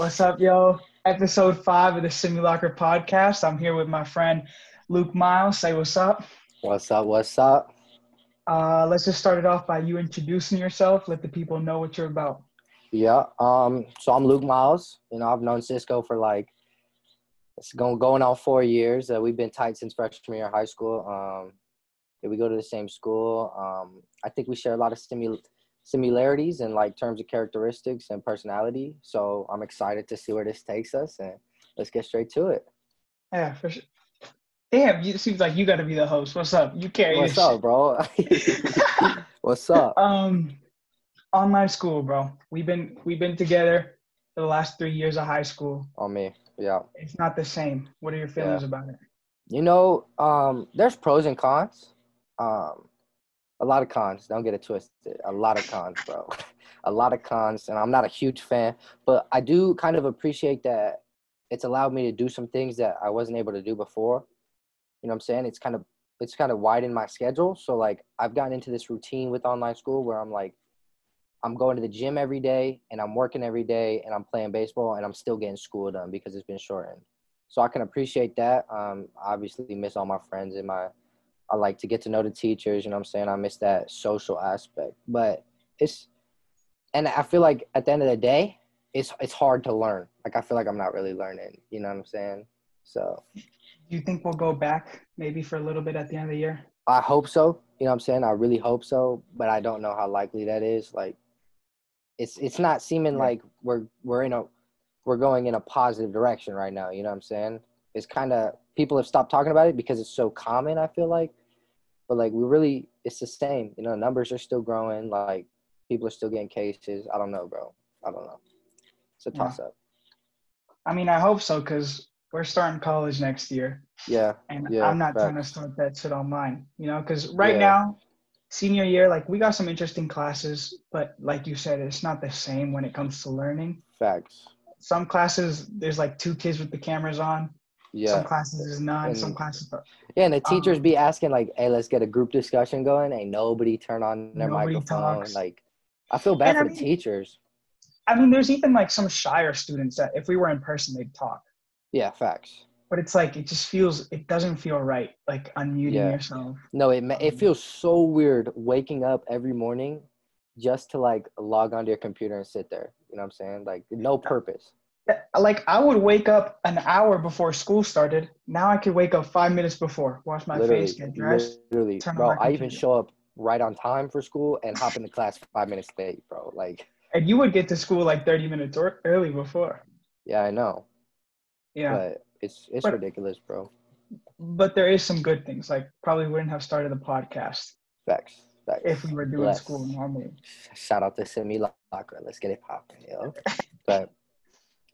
What's up, yo? Episode five of the Simulacra podcast. I'm here with my friend Luke Miles. Say what's up. What's up? What's up? Uh, let's just start it off by you introducing yourself. Let the people know what you're about. Yeah. Um. So I'm Luke Miles. You know, I've known Cisco for like it's going going on four years. Uh, we've been tight since freshman year of high school. Um, we go to the same school. Um, I think we share a lot of simul- similarities in like terms of characteristics and personality. So I'm excited to see where this takes us, and let's get straight to it. Yeah, for sure. Damn, you, it seems like you got to be the host. What's up? You carry What's up, bro? What's up? Um, online school, bro. We've been we've been together for the last three years of high school. On me. Yeah. It's not the same. What are your feelings Yeah. about it? You know, um, there's pros and cons. Um, a lot of cons. Don't get it twisted. A lot of cons, bro. a lot of cons, and I'm not a huge fan, but I do kind of appreciate that it's allowed me to do some things that I wasn't able to do before. You know what I'm saying? It's kind of it's kind of widened my schedule. So like I've gotten into this routine with online school where I'm like I'm going to the gym every day and I'm working every day and I'm playing baseball and I'm still getting school done because it's been shortened. So I can appreciate that. Um, obviously miss all my friends and my I like to get to know the teachers, you know what I'm saying? I miss that social aspect. But it's and I feel like at the end of the day, it's it's hard to learn. Like I feel like I'm not really learning, you know what I'm saying? So Do you think we'll go back maybe for a little bit at the end of the year? I hope so. You know what I'm saying? I really hope so, but I don't know how likely that is. Like it's it's not seeming Yeah. like we're we're in a we're going in a positive direction right now, you know what I'm saying? It's kind of people have stopped talking about it because it's so common, I feel like. But like we really it's the same. You know, numbers are still growing, like people are still getting cases. I don't know, bro. I don't know. It's a Yeah. toss up. I mean, I hope so because we're starting college next year, Yeah. and Yeah, I'm not trying to start that shit online. You know, because right Yeah. now, senior year, like we got some interesting classes, but like you said, it's not the same when it comes to learning. Facts. Some classes, there's like two kids with the cameras on. Yeah. Some classes is none. Some And- classes, Yeah, and the teachers Um, be asking like, "Hey, let's get a group discussion going." Ain't nobody turn on their microphone. talks. Like, I feel bad And I for the teachers. I mean, there's even like some shyer students that if we were in person, they'd talk. Yeah, facts. But it's like it just feels it doesn't feel right, like unmuting Yeah. yourself. No, it ma- it Um, feels so weird waking up every morning just to like log onto your computer and sit there. You know what I'm saying? Like, no purpose. Like I would wake up an hour before school started. Now I could wake up five minutes before, wash my literally, face, get dressed. literally, turn on bro. I even show up right on time for school and hop into class five minutes late, bro. Like, And you would get to school like 30 minutes or early before. yeah, I know, Yeah. but it's it's But- ridiculous, bro. But there is some good things. Like probably wouldn't have started the podcast Facts, facts. if we were doing Bless. school normally. shout out to Simulacra. Let's get it popping, yo. But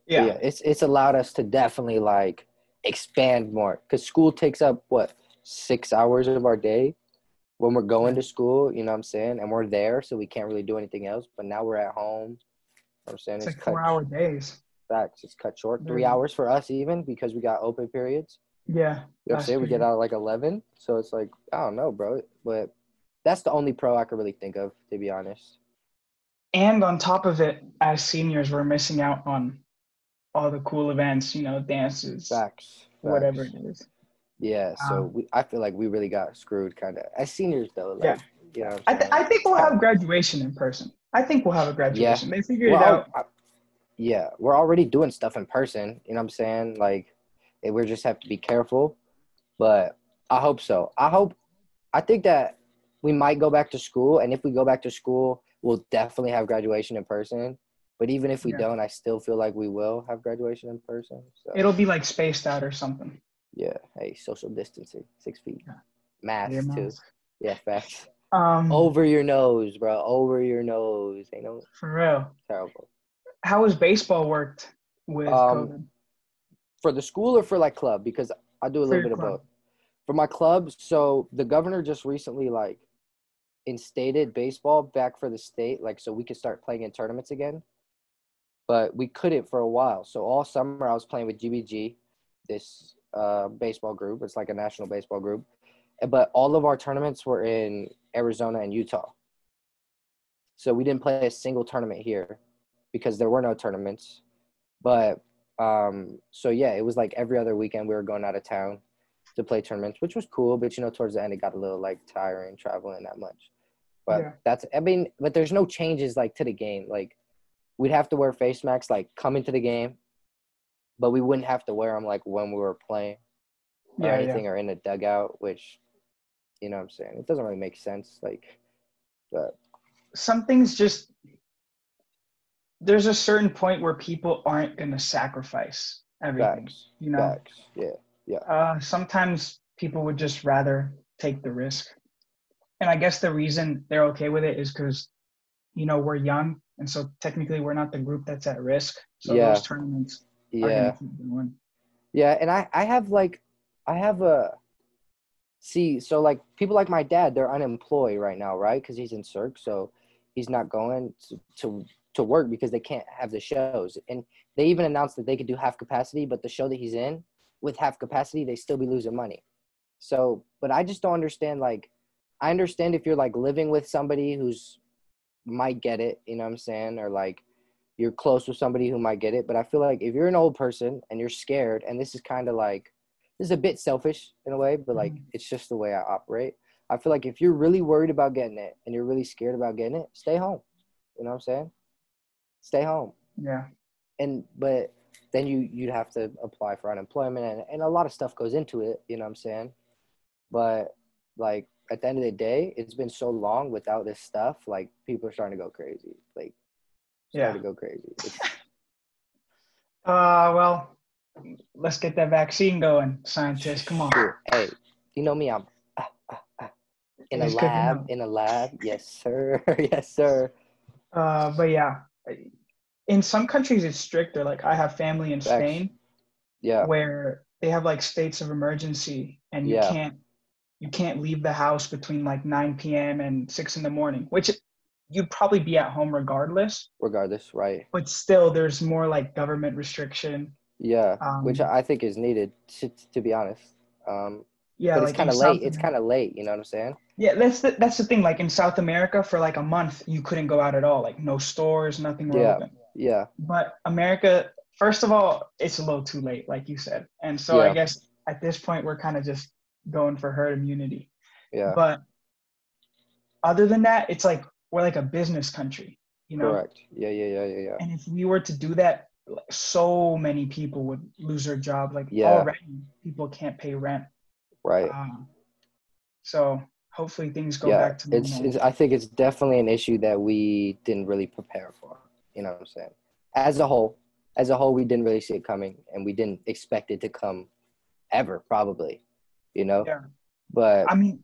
Yeah. yeah. it's it's allowed us to definitely like expand more because school takes up what six hours of our day when we're going to school. You know what I'm saying? And we're there, so we can't really do anything else. But now we're at home. You know I'm saying It's like cut four hour days. facts. It's cut short. Three hours for us even because we got open periods. Yeah. You know what I'm saying? We get out at like eleven, so it's like I don't know, bro. But that's the only pro I could really think of, to be honest. And on top of it, as seniors, we're missing out on all the cool events, you know, dances, Facts. whatever facts. it is. Yeah, so Um, we, I feel like we really got screwed, kind of. As seniors, though, like, Yeah. you know, I, th- I think we'll have graduation in person. I think we'll have a graduation. They figured Well, it out. I- yeah, we're already doing stuff in person. You know what I'm saying? Like, we just have to be careful. But I hope so. I hope. I think that we might go back to school, and if we go back to school, we'll definitely have graduation in person. But even if we Yeah. don't, I still feel like we will have graduation in person. So It'll be like spaced out or something. yeah, hey, social distancing, six feet, Yeah. masks Your too. mask. Yeah, facts. Um, over your nose, bro. Over your nose. Ain't no for real. terrible. How has baseball worked with Um, COVID? For the school or for like club? Because I do a For little bit of both. For my club, so the governor just recently like instated baseball back for the state, like so we could start playing in tournaments again. But we couldn't for a while. So all summer I was playing with GBG, this uh, baseball group. It's like a national baseball group. But all of our tournaments were in Arizona and Utah. So we didn't play a single tournament here because there were no tournaments. But um, so yeah, it was like every other weekend we were going out of town to play tournaments, which was cool. But you know, towards the end, it got a little like tiring traveling that much. But Yeah. that's I mean, but there's no changes like to the game. Like we'd have to wear face masks like coming to the game, but we wouldn't have to wear them like when we were playing or Yeah, yeah. anything or in the dugout, which you know what I'm saying. It doesn't really make sense. Like, but Some things just there's a certain point where people aren't gonna sacrifice everything. facts, You know, facts, yeah, uh, sometimes people would just rather take the risk, and I guess the reason they're okay with it is because you know we're young, and so technically we're not the group that's at risk. So Yeah. those tournaments yeah. gonna keep going. Yeah, and I I have like I have a see so like people like my dad they're unemployed right now right because he's in Cirque so he's not going to, to to work because they can't have the shows and they even announced that they could do half capacity but the show that he's in with half capacity they still be losing money so but I just don't understand like I understand if you're like living with somebody who's might get it you know what I'm saying or like you're close with somebody who might get it. But I feel like if you're an old person and you're scared, and this is kind of like this is a bit selfish in a way, but like Mhm. it's just the way I operate. I feel like if you're really worried about getting it and you're really scared about getting it, stay home. You know what I'm saying? Stay home. Yeah, And but then you you'd have to apply for unemployment and, and a lot of stuff goes into it, you know what I'm saying? But like at the end of the day, it's been so long without this stuff, like people are starting to go crazy. Like yeah. to go crazy. Uh, well, let's get that vaccine going, scientists. Come on. Sure. Hey, you know me. I'm ah, ah, ah. in a It's lab. In a lab. Yes, sir. yes, sir. Uh, but yeah, in some countries it's stricter. Like I have family in. Spain Yeah. where they have like states of emergency, and you Yeah. can't you can't leave the house between like 9 p.m. and 6 in the morning, which you'd probably be at home regardless. Regardless, right? But still, there's more like government restriction. Yeah. Um, Which I think is needed. To, to be honest. Um, yeah, but like it's kind of late. It's kind of late. You know what I'm saying? Yeah, that's the, that's the thing. Like in South America, for like a month, you couldn't go out at all. Like no stores, nothing Yeah. open. Yeah. But America, first of all, it's a little too late, like you said. And so Yeah. I guess at this point, we're kind of just going for herd immunity. Yeah. But other than that, it's like we're like a business country, you know. Correct. Yeah. Yeah. Yeah. Yeah. Yeah. And if we were to do that, so many people would lose their job. Like Yeah. already, people can't pay rent. Right. Um, so hopefully things go yeah. back to It's, it's. I think it's definitely an issue that we didn't really prepare for. You know what I'm saying? As a whole, as a whole, we didn't really see it coming, and we didn't expect it to come, ever. Probably. You know. Yeah. But I mean,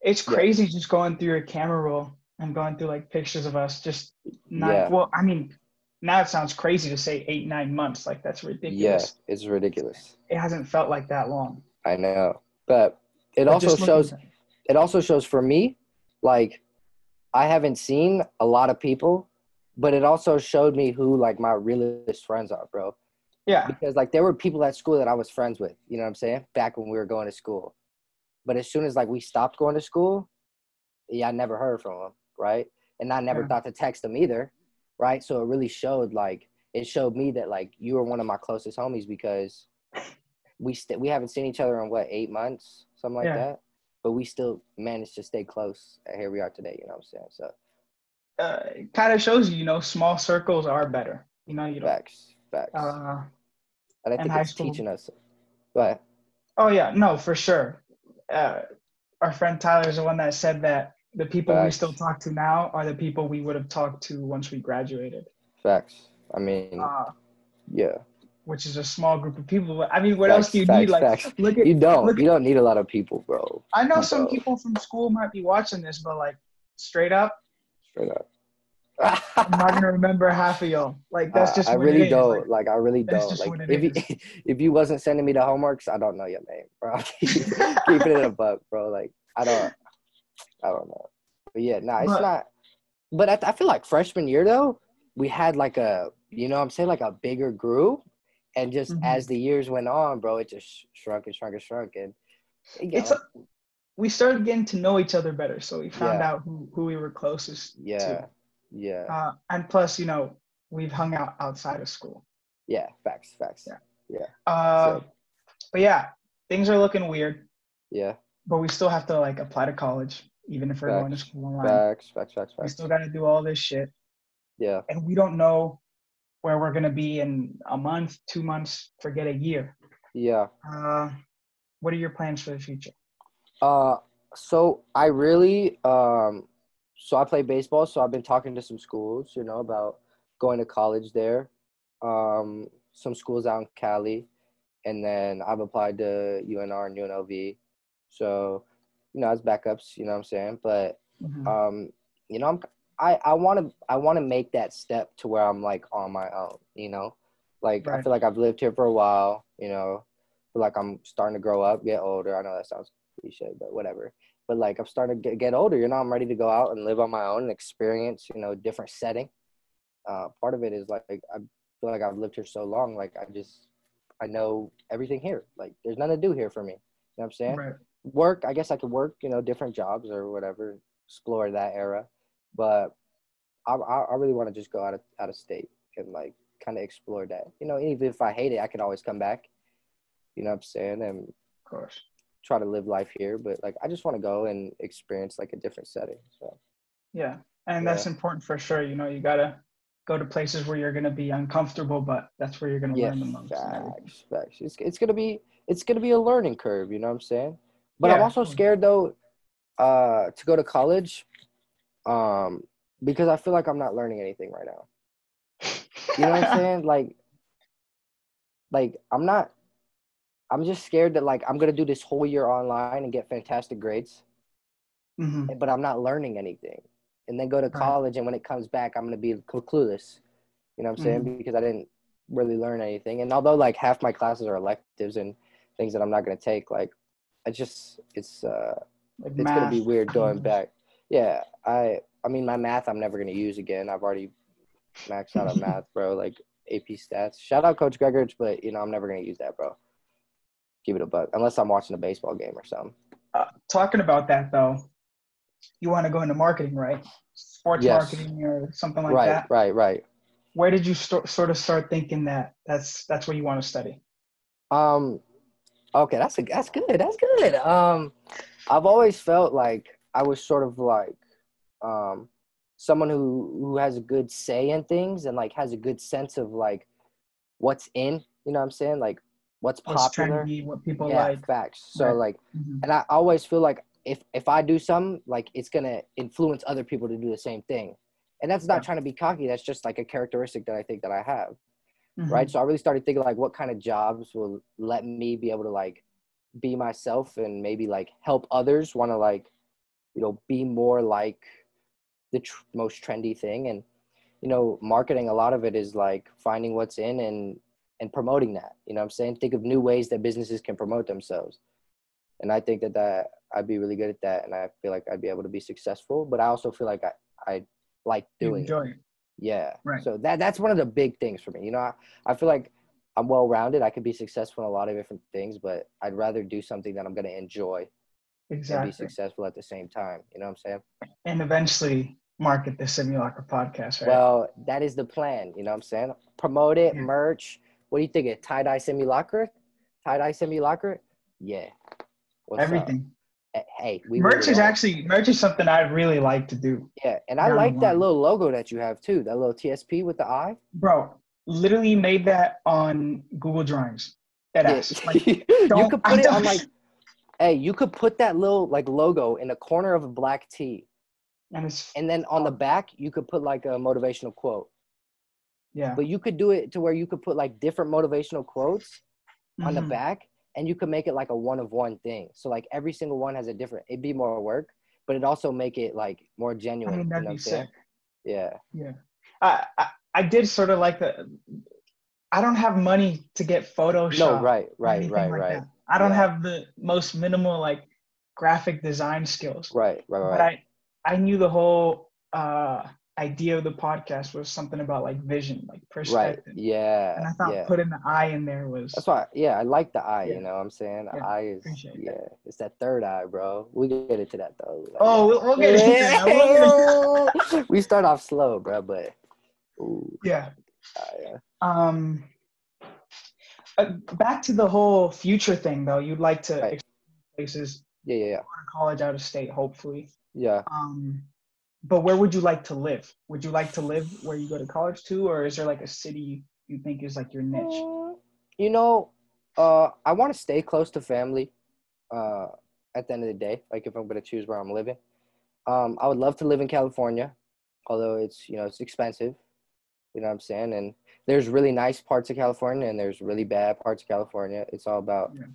it's Yeah. crazy just going through your camera roll and going through like pictures of us. Just not Yeah. well. I mean, now it sounds crazy to say eight nine months. Like that's ridiculous. yeah, it's ridiculous. It hasn't felt like that long. I know, but it But also shows. It also shows for me, like, I haven't seen a lot of people, but it also showed me who like my realest friends are, bro. Yeah, Because like there were people at school that I was friends with. You know what I'm saying? Back when we were going to school, but as soon as like we stopped going to school, yeah, I never heard from them, right? And I never Yeah. thought to text them either, right? So it really showed like it showed me that like you were one of my closest homies because we st- we haven't seen each other in what eight months, something like Yeah. that. But we still managed to stay close. And here we are today. You know what I'm saying? So uh, it kind of shows you, you know, small circles are better. You know, you don't. facts, facts. Uh, and I think it's school- teaching us. But oh yeah, no, for sure. Uh, our friend Tyler is the one that said that the people we still talk to now are the people we would have talked to once we graduated. facts. I mean, Uh, yeah. which is a small group of people. But I mean, what Facts, else do you facts, need? Like, facts. look at You don't. You don't need a lot of people, bro. I know some people from school might be watching this, but like straight up, Straight up. I'm not gonna remember half of y'all. Like that's Uh, just I really don't. Like, Like, I really don't. Like if you if you wasn't sending me the homeworks, I don't know your name, bro. Keep it in a buck, bro. Like I don't I don't know. But yeah, nah, it's But- not but I, I feel like freshman year though, we had like a you know what I'm saying, like a bigger group. And just Mhm. as the years went on, bro, it just shrunk and shrunk and shrunk and it's like- we started getting to know each other better, so we found Yeah. out who, who we were closest yeah. to. Yeah. Uh, and plus, you know, we've hung out outside of school. Yeah, facts, facts. Yeah. Yeah. Uh, So- but yeah, things are looking weird. Yeah, But we still have to like apply to college, even if we're going to school online. facts, facts, facts, We still got to do all this shit, Yeah, and we don't know where we're gonna be in a month, two months, forget a year. yeah. Uh, what are your plans for the future? Uh, so I really um, so I play baseball. So I've been talking to some schools, you know, about going to college there. Um, some schools out in Cali, and then I've applied to UNR and UNLV. So, you know, as backups, you know what I'm saying. But Mhm. um, you know, I'm I I want to I want to make that step to where I'm like on my own. You know, like I feel like I've lived here for a while. You know, feel like I'm starting to grow up, get older. I know that sounds cliche, but whatever. But like I'm starting to get, get older. You know, I'm ready to go out and live on my own and experience. You know, different setting. Uh, part of it is like I feel like I've lived here so long. Like I just I know everything here. Like there's nothing to do here for me. You know what I'm saying? right. work i guess i could work you know different jobs or whatever explore that era but i i, really want to just go out of out of state and like kind of explore that you know even if i hate it i can always come back you know what i'm saying and Of course. Try to live life here but like i just want to go and experience like a different setting so Yeah, and that's important for sure. You know, you gotta go to places where you're gonna be uncomfortable, but that's where you're gonna yeah learn the most. facts facts it's, it's gonna be it's gonna be a learning curve you know what i'm saying but i'm also scared though uh to go to college um because i feel like i'm not learning anything right now You know what I'm saying? Like, like I'm not. I'm just scared that like I'm gonna do this whole year online and get fantastic grades, Mhm. but I'm not learning anything. And then go to college, and when it comes back, I'm gonna be cl- clueless. You know what I'm saying? Because I didn't really learn anything. And although like half my classes are electives and things that I'm not gonna take, like I just it's uh Like it's gonna be weird going back. Yeah, I I mean my math I'm never gonna use again. I've already maxed out on math, bro. Like AP stats. Shout out Coach Gregorich, but you know I'm never gonna use that, bro. Keep it a buck, unless I'm watching a baseball game or something. Uh, talking about that though, you want to go into marketing, right? Sports Yes. marketing or something like right, that. right, right. right. Where did you st- sort of start thinking that that's that's what you want to study? Um, okay, that's a, that's good. That's good. Um, I've always felt like I was sort of like um someone who who has a good say in things and like has a good sense of like what's in. You know what I'm saying? Like what's What's popular. trendy? What people yeah, like? facts. So Right. like, Mhm. and I always feel like if if I do something, like it's gonna influence other people to do the same thing. And that's not Yeah. trying to be cocky. That's just like a characteristic that I think that I have Mhm. right? So I really started thinking like, what kind of jobs will let me be able to like be myself and maybe like help others want to like, you know, be more like the tr- most trendy thing. And you know, marketing a lot of it is like finding what's in and and promoting that. You know, what I'm saying think of new ways that businesses can promote themselves. And I think that that I'd be really good at that, and I feel like I'd be able to be successful. But I also feel like I I like doing it. enjoy it. Yeah. Right. So that that's one of the big things for me. You know, I, I feel like I'm well rounded. I could be successful in a lot of different things, but I'd rather do something that I'm gonna enjoy and be successful at the same time. You know what I'm saying? And eventually market the Simulacra podcast, right? Well, that is the plan. You know what I'm saying? Promote it, Yeah. merch. What do you think? A tie dye simulacra? Tie dye simulacra? Yeah. What's? Everything. Eh, Hey, we merch is all- actually merch is something I'd really like to do, yeah, and I like that little logo that you have too. That little TSP with the eye. bro. Literally made that on Google Drawings. That Yeah. ass. Like, you could I put it on like hey you could put that little like logo in the corner of a black tee and and then on the back you could put like a motivational quote yeah. but you could do it to where you could put like different motivational quotes on the Mhm. back and you could make it like a one of one thing so like every single one has a different it'd be more work but it also make it like more genuine. I mean, that'd what be sick. yeah Yeah. I, I I did sort of like the. I don't have money to get Photoshop. no right right right like right that. I don't Yeah. have the most minimal like graphic design skills. right right right. But I I knew the whole uh idea of the podcast was something about like vision, like perspective. right yeah And I thought yeah putting the eye in there was That's why, yeah, I like the eye. Yeah. You know what I'm saying? The Yeah, eye is, yeah, that. it's that third eye, bro. We get into that though. Like, Oh, we'll, we'll get into that. We start off slow, bro, but ooh, Yeah. uh, yeah. Um uh, back to the whole future thing though. You'd like to Right. places, Yeah, yeah, yeah. college out of state, hopefully. Yeah. Um, but where would you like to live? Would you like to live where you go to college to, or is there like a city you think is like your niche? Mm, You know, uh, I want to stay close to family. Uh, at the end of the day, like if I'm gonna choose where I'm living, um, I would love to live in California, although it's you know it's expensive. You know what I'm saying? And there's really nice parts of California, and there's really bad parts of California. It's all about Yeah.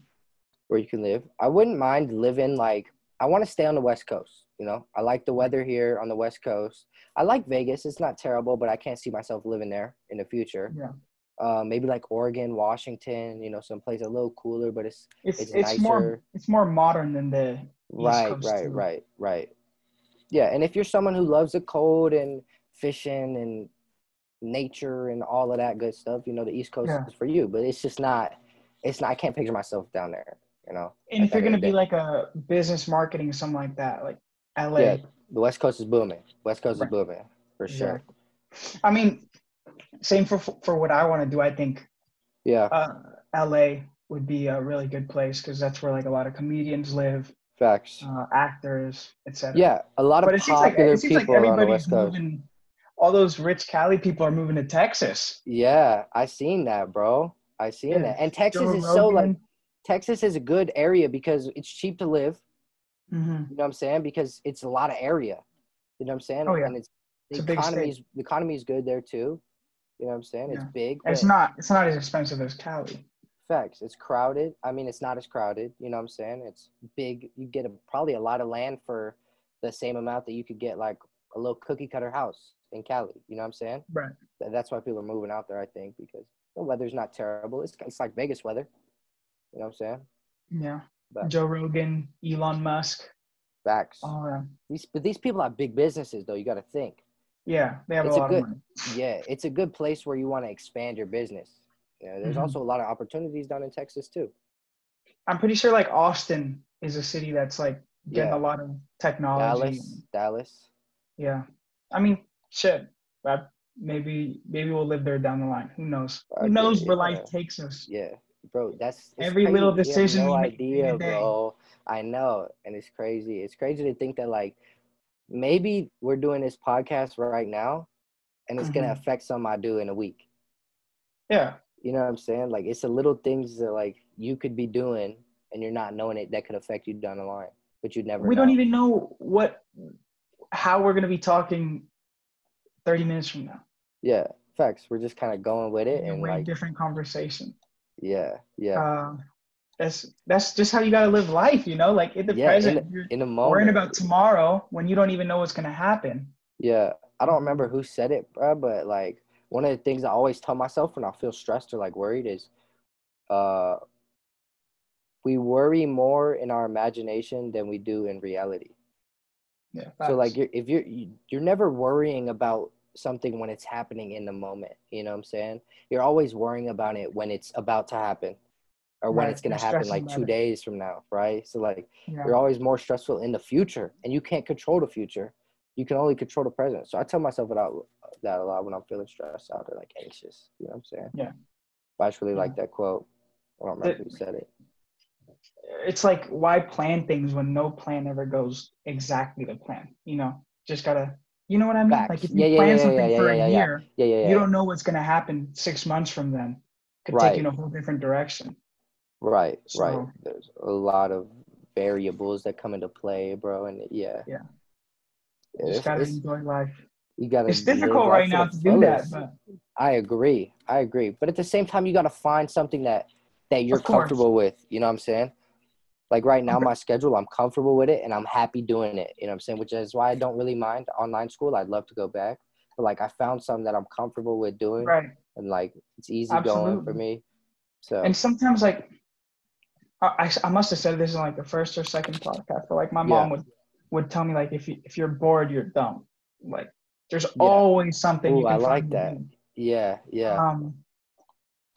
where you can live. I wouldn't mind living like I want to stay on the West Coast. You know, I like the weather here on the West Coast. I like Vegas. It's not terrible, but I can't see myself living there in the future. Yeah. Uh, maybe like Oregon, Washington. You know, someplace a little cooler, but it's It's It's it's, more nicer. it's more modern than the East right, Coast, right, too. right, right. Yeah, and if you're someone who loves the cold and fishing and nature and all of that good stuff, you know, the East Coast Yeah. is for you. But it's just not. It's not. I can't picture myself down there. You know. And if you're gonna be day. like a business marketing something like that, like LA, Yeah, the West Coast is booming. West Coast Right. is booming for sure. Exactly. I mean, same for for what I want to do. I think Yeah, uh, LA would be a really good place because that's where like a lot of comedians live, facts. uh, actors, etc. Yeah, a lot of but it seems like it seems like people are on the everybody's West Coast. moving. All those rich Cali people are moving to Texas. Yeah, I seen that, bro. I seen Yeah, that. And Texas Joe is so like Texas is a good area because it's cheap to live. Mhm. You know what I'm saying? Because it's a lot of area. You know what I'm saying? Oh, yeah. And it's the It's state. economy's the economy is good there too. You know what I'm saying? It's big. It's not it's not as expensive as Cali. facts. It's crowded. I mean, it's not as crowded. You know what I'm saying? It's big. You get a, probably a lot of land for the same amount that you could get like a little cookie cutter house in Cali. You know what I'm saying? Right. That's why people are moving out there. I think because the weather's not terrible. It's it's like Vegas weather. You know what I'm saying? Yeah. But- Joe Rogan, Elon Musk. Facts. All right. These but these people have big businesses though. You got to think. Yeah, they have It's a a lot good- of money. Yeah, it's a good place where you want to expand your business. You know, there's Mhm. also a lot of opportunities down in Texas too. I'm pretty sure like Austin is a city that's like getting Yeah. a lot of technology. Dallas, Dallas. Yeah. I mean, shit. That maybe maybe we'll live there down the line. Who knows? Who knows where life yeah. takes us? Yeah, bro, that's Every little crazy. Have decision no we make day idea, bro. I know, and it's crazy. It's crazy to think that like maybe we're doing this podcast right now, and it's gonna Mhm. affect something I do in a week. Yeah. You know what I'm saying? Like it's the little things that like you could be doing and you're not knowing it that could affect you down the line, but you'd never. We know. don't even know what how we're gonna be talking 30 minutes from now. Yeah, facts. We're just kind of going with it, and way like, different conversation. Yeah, yeah, Uh, that's that's just how you gotta live life, you know. Like in the Yeah, in present, you're in a moment. worrying about tomorrow when you don't even know what's gonna happen. Yeah, I don't remember who said it, bro, but like one of the things I always tell myself when I feel stressed or like worried is, uh, we worry more in our imagination than we do in reality. Yeah. So like you're if you're you- you're never worrying about something when it's happening in the moment. You know what I'm saying? You're always worrying about it when it's about to happen, or when Right, it's gonna happen like two it. days from now, right? So like yeah. you're always more stressful in the future, and you can't control the future. You can only control the present. So I tell myself about that a lot when I'm feeling stressed out or like anxious. You know what I'm saying? Yeah. But I just really Yeah. like that quote. I don't remember who said it. it's like why plan things when no plan ever goes exactly the plan you know just gotta you know what i mean Facts. like if you Yeah, plan yeah, something yeah, for yeah, a year you don't know what's gonna happen six months from then could Right. take you in a whole different direction Right, right. There's a lot of variables that come into play, bro, and yeah. Yeah. Yeah, just it's- gotta it's- enjoy life you gotta it's difficult right now to do that but I agree. I agree. But at the same time, you got to find something that that you're comfortable with. You know what I'm saying? Like right now, my schedule, I'm comfortable with it, and I'm happy doing it. You know what I'm saying? Which is why I don't really mind online school. I'd love to go back, but like I found something that I'm comfortable with doing, right and like it's easy going for me. So and sometimes like I, I, must have said this in like the first or second podcast but like my Yeah. mom would would tell me like if you if you're bored you're dumb like there's always something you Ooh, I like that. yeah, yeah, Um,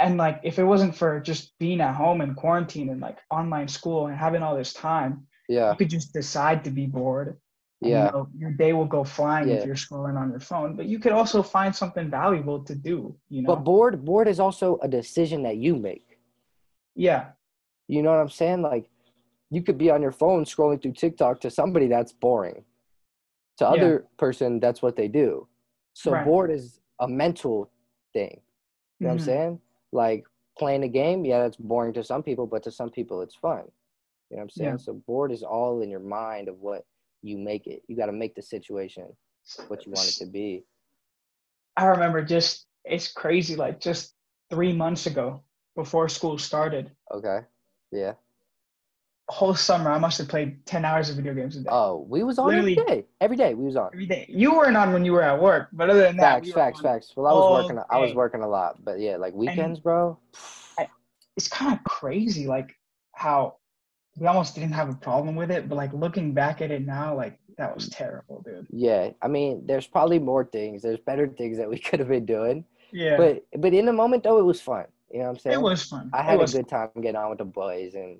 and like, if it wasn't for just being at home and quarantine and like online school and having all this time, yeah, you could just decide to be bored. yeah. You know, your day will go flying Yeah. if you're scrolling on your phone, but you could also find something valuable to do. You know, But bored, bored is also a decision that you make. Yeah. You know what I'm saying? Like you could be on your phone scrolling through TikTok to somebody that's boring. To Yeah. other person, that's what they do. So Right. bored is a mental thing. You know what Mhm. I'm saying? Like playing a game, yeah, that's boring to some people, but to some people it's fun. You know what I'm saying? Yeah. So bored is all in your mind of what you make it. You got to make the situation what you want it to be. I remember just it's crazy. Like just three months ago, before school started, Okay. Yeah. Whole summer I must have played ten hours of video games a day. Oh, we was on Literally- every day. Every day we was on. Every day. You weren't on when you were at work, but other than that, Facts, we facts, facts. Well, I was working. I was working a lot, but yeah, like weekends, bro. It's kind of crazy, like how we almost didn't have a problem with it, but like looking back at it now, like that was terrible, dude. Yeah, I mean, there's probably more things. There's better things that we could have been doing, Yeah, but but in the moment though, it was fun. You know what I'm saying? it was fun. I had a good time getting on with the boys and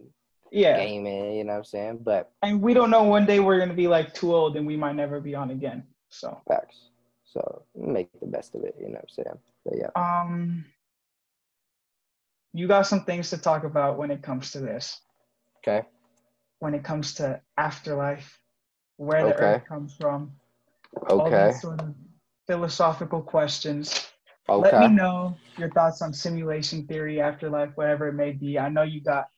Yeah, gaming. You know what I'm saying? But and we don't know one day we're gonna be like too old and we might never be on again. So, facts. So make the best of it. You know what I'm saying? But yeah. um, you got some things to talk about when it comes to this. Okay. When it comes to afterlife, where the Okay. earth comes from, all Okay. these sort of philosophical questions. Okay. Let me know your thoughts on simulation theory, afterlife, whatever it may be. I know you got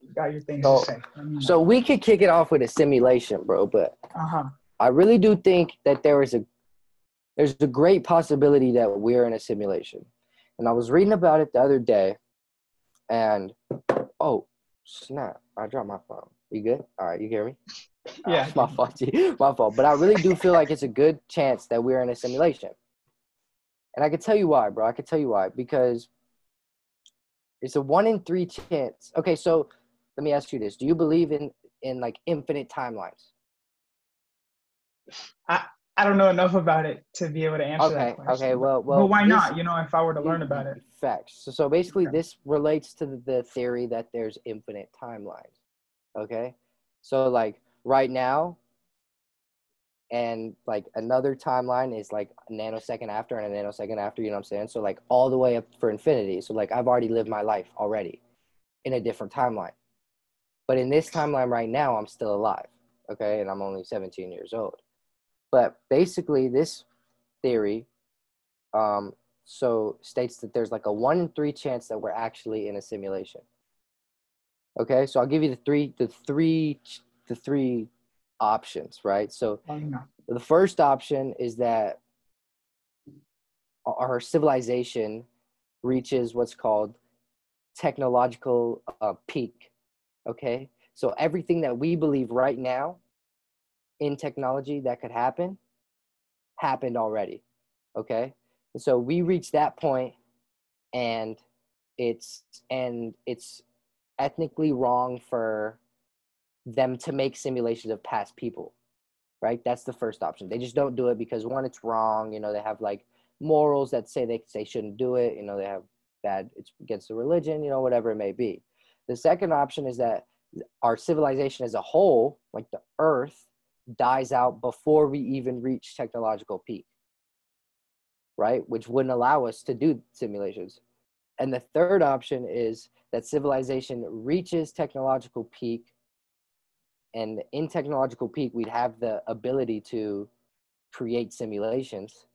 you got your things So- to say. So we could kick it off with a simulation, bro. But uh huh. I really do think that there is a there's a great possibility that we're in a simulation. And I was reading about it the other day and oh snap, I dropped my phone. You good? All right, you hear me? Yeah. Ah, my fault. My fault. But I really do feel like it's a good chance that we're in a simulation. And I can tell you why, bro. I can tell you why. Because it's a one in three chance. Okay, so let me ask you this. Do you believe in in like infinite timelines? I i don't know enough about it to be able to answer Okay, that question. okay, well well but why this- not? You know, if I were to learn about it. Facts. So, so basically, Okay. this relates to the, the theory that there's infinite timelines. Okay. So, like right now, and like another timeline is like a nanosecond after and a nanosecond after, you know what I'm saying? So, like all the way up for infinity. So, like I've already lived my life already in a different timeline. But in this timeline right now, I'm still alive. Okay. And I'm only 17 years old. But basically, this theory um, so states that there's like a one in three chance that we're actually in a simulation. Okay, so I'll give you the three, the three, the three options, right? So Well, you know. the first option is that our civilization reaches what's called technological uh, peak. Okay, so everything that we believe right now in technology that could happen happened already. Okay, and so we reach that point, and it's and it's ethnically wrong for them to make simulations of past people right? That's the first option. They just don't do it because one, it's wrong. You know, they have like morals that say they they shouldn't do it. You know, they have bad. It's against the religion. You know, whatever it may be. The second option is that our civilization as a whole, like the Earth, dies out before we even reach technological peak, right? Which wouldn't allow us to do simulations. And the third option is that civilization reaches technological peak and in technological peak we'd have the ability to create simulations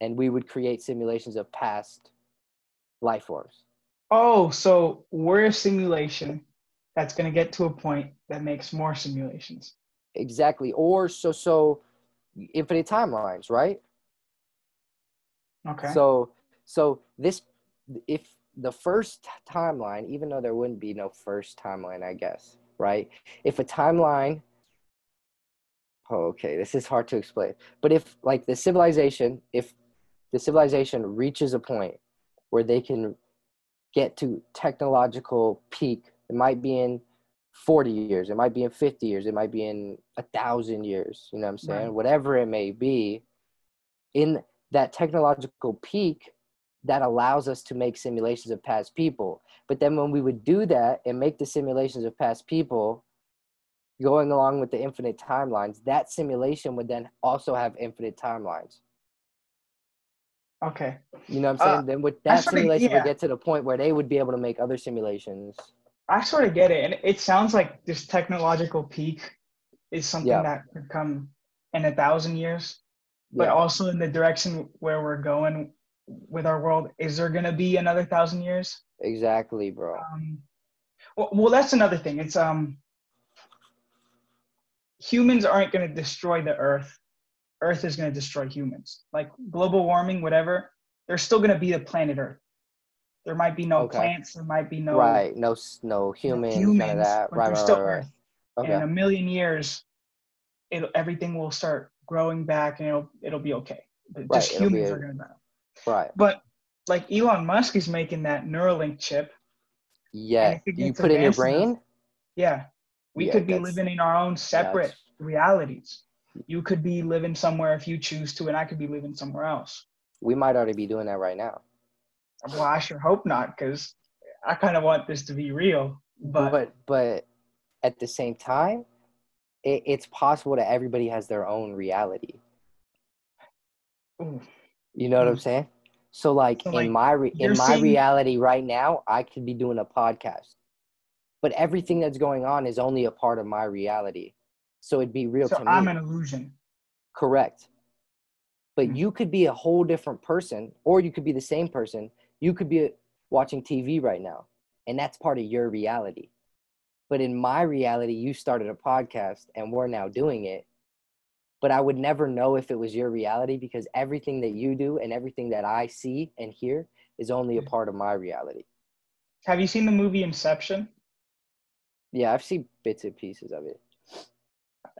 and we would create simulations of past life forms Oh, so we're a simulation that's going to get to a point that makes more simulations. exactly or so so infinite timelines right Okay. so so this if the first timeline even though there wouldn't be no first timeline i guess right if a timeline oh, okay this is hard to explain but if like the civilization if the civilization reaches a point where they can get to technological peak it might be in 40 years it might be in 50 years it might be in a thousand years you know what i'm saying? Right. whatever it may be in that technological peak that allows us to make simulations of past people. But then when we would do that and make the simulations of past people going along with the infinite timelines that simulation would then also have infinite timelines Okay. You know what I'm saying? Uh, then with that sorta- simulation yeah. would get to the point where they would be able to make other simulations. I sort of get it, and it sounds like this technological peak is something Yeah. that could come in a thousand years, but Yeah. also in the direction where we're going with our world. Is there gonna be another thousand years? Exactly, bro. Um, well, well, that's another thing. It's um, humans aren't gonna destroy the Earth. Earth is gonna destroy humans. Like global warming, whatever. There's still gonna be the planet Earth. There might be no Okay. plants. There might be no right. No, no humans, none of humans, Right, there's right, still right. Earth. Okay. in a million years, it everything will start growing back and it'll it'll be okay. But Right, just humans a- are gonna die. right. But like Elon Musk is making that Neuralink chip. Yeah. You put in your brain? Yeah. We Yeah, could be living in our own separate realities. You could be living somewhere if you choose to, and I could be living somewhere else. We might already be doing that right now. Well, I sure hope not, because I kind of want this to be real. But, but but at the same time it, it's possible that everybody has their own reality ooh, you know what i'm Mm. saying so like So, in my re- in my reality right now i could be doing a podcast but everything that's going on is only a part of my reality so it'd be real so to me I'm an illusion. correct but Mm. you could be a whole different person or you could be the same person you could be watching tv right now and that's part of your reality but in my reality you started a podcast and we're now doing it but i would never know if it was your reality because everything that you do and everything that i see and hear is only a Mm. part of my reality Have you seen the movie Inception? yeah i've seen bits and pieces of it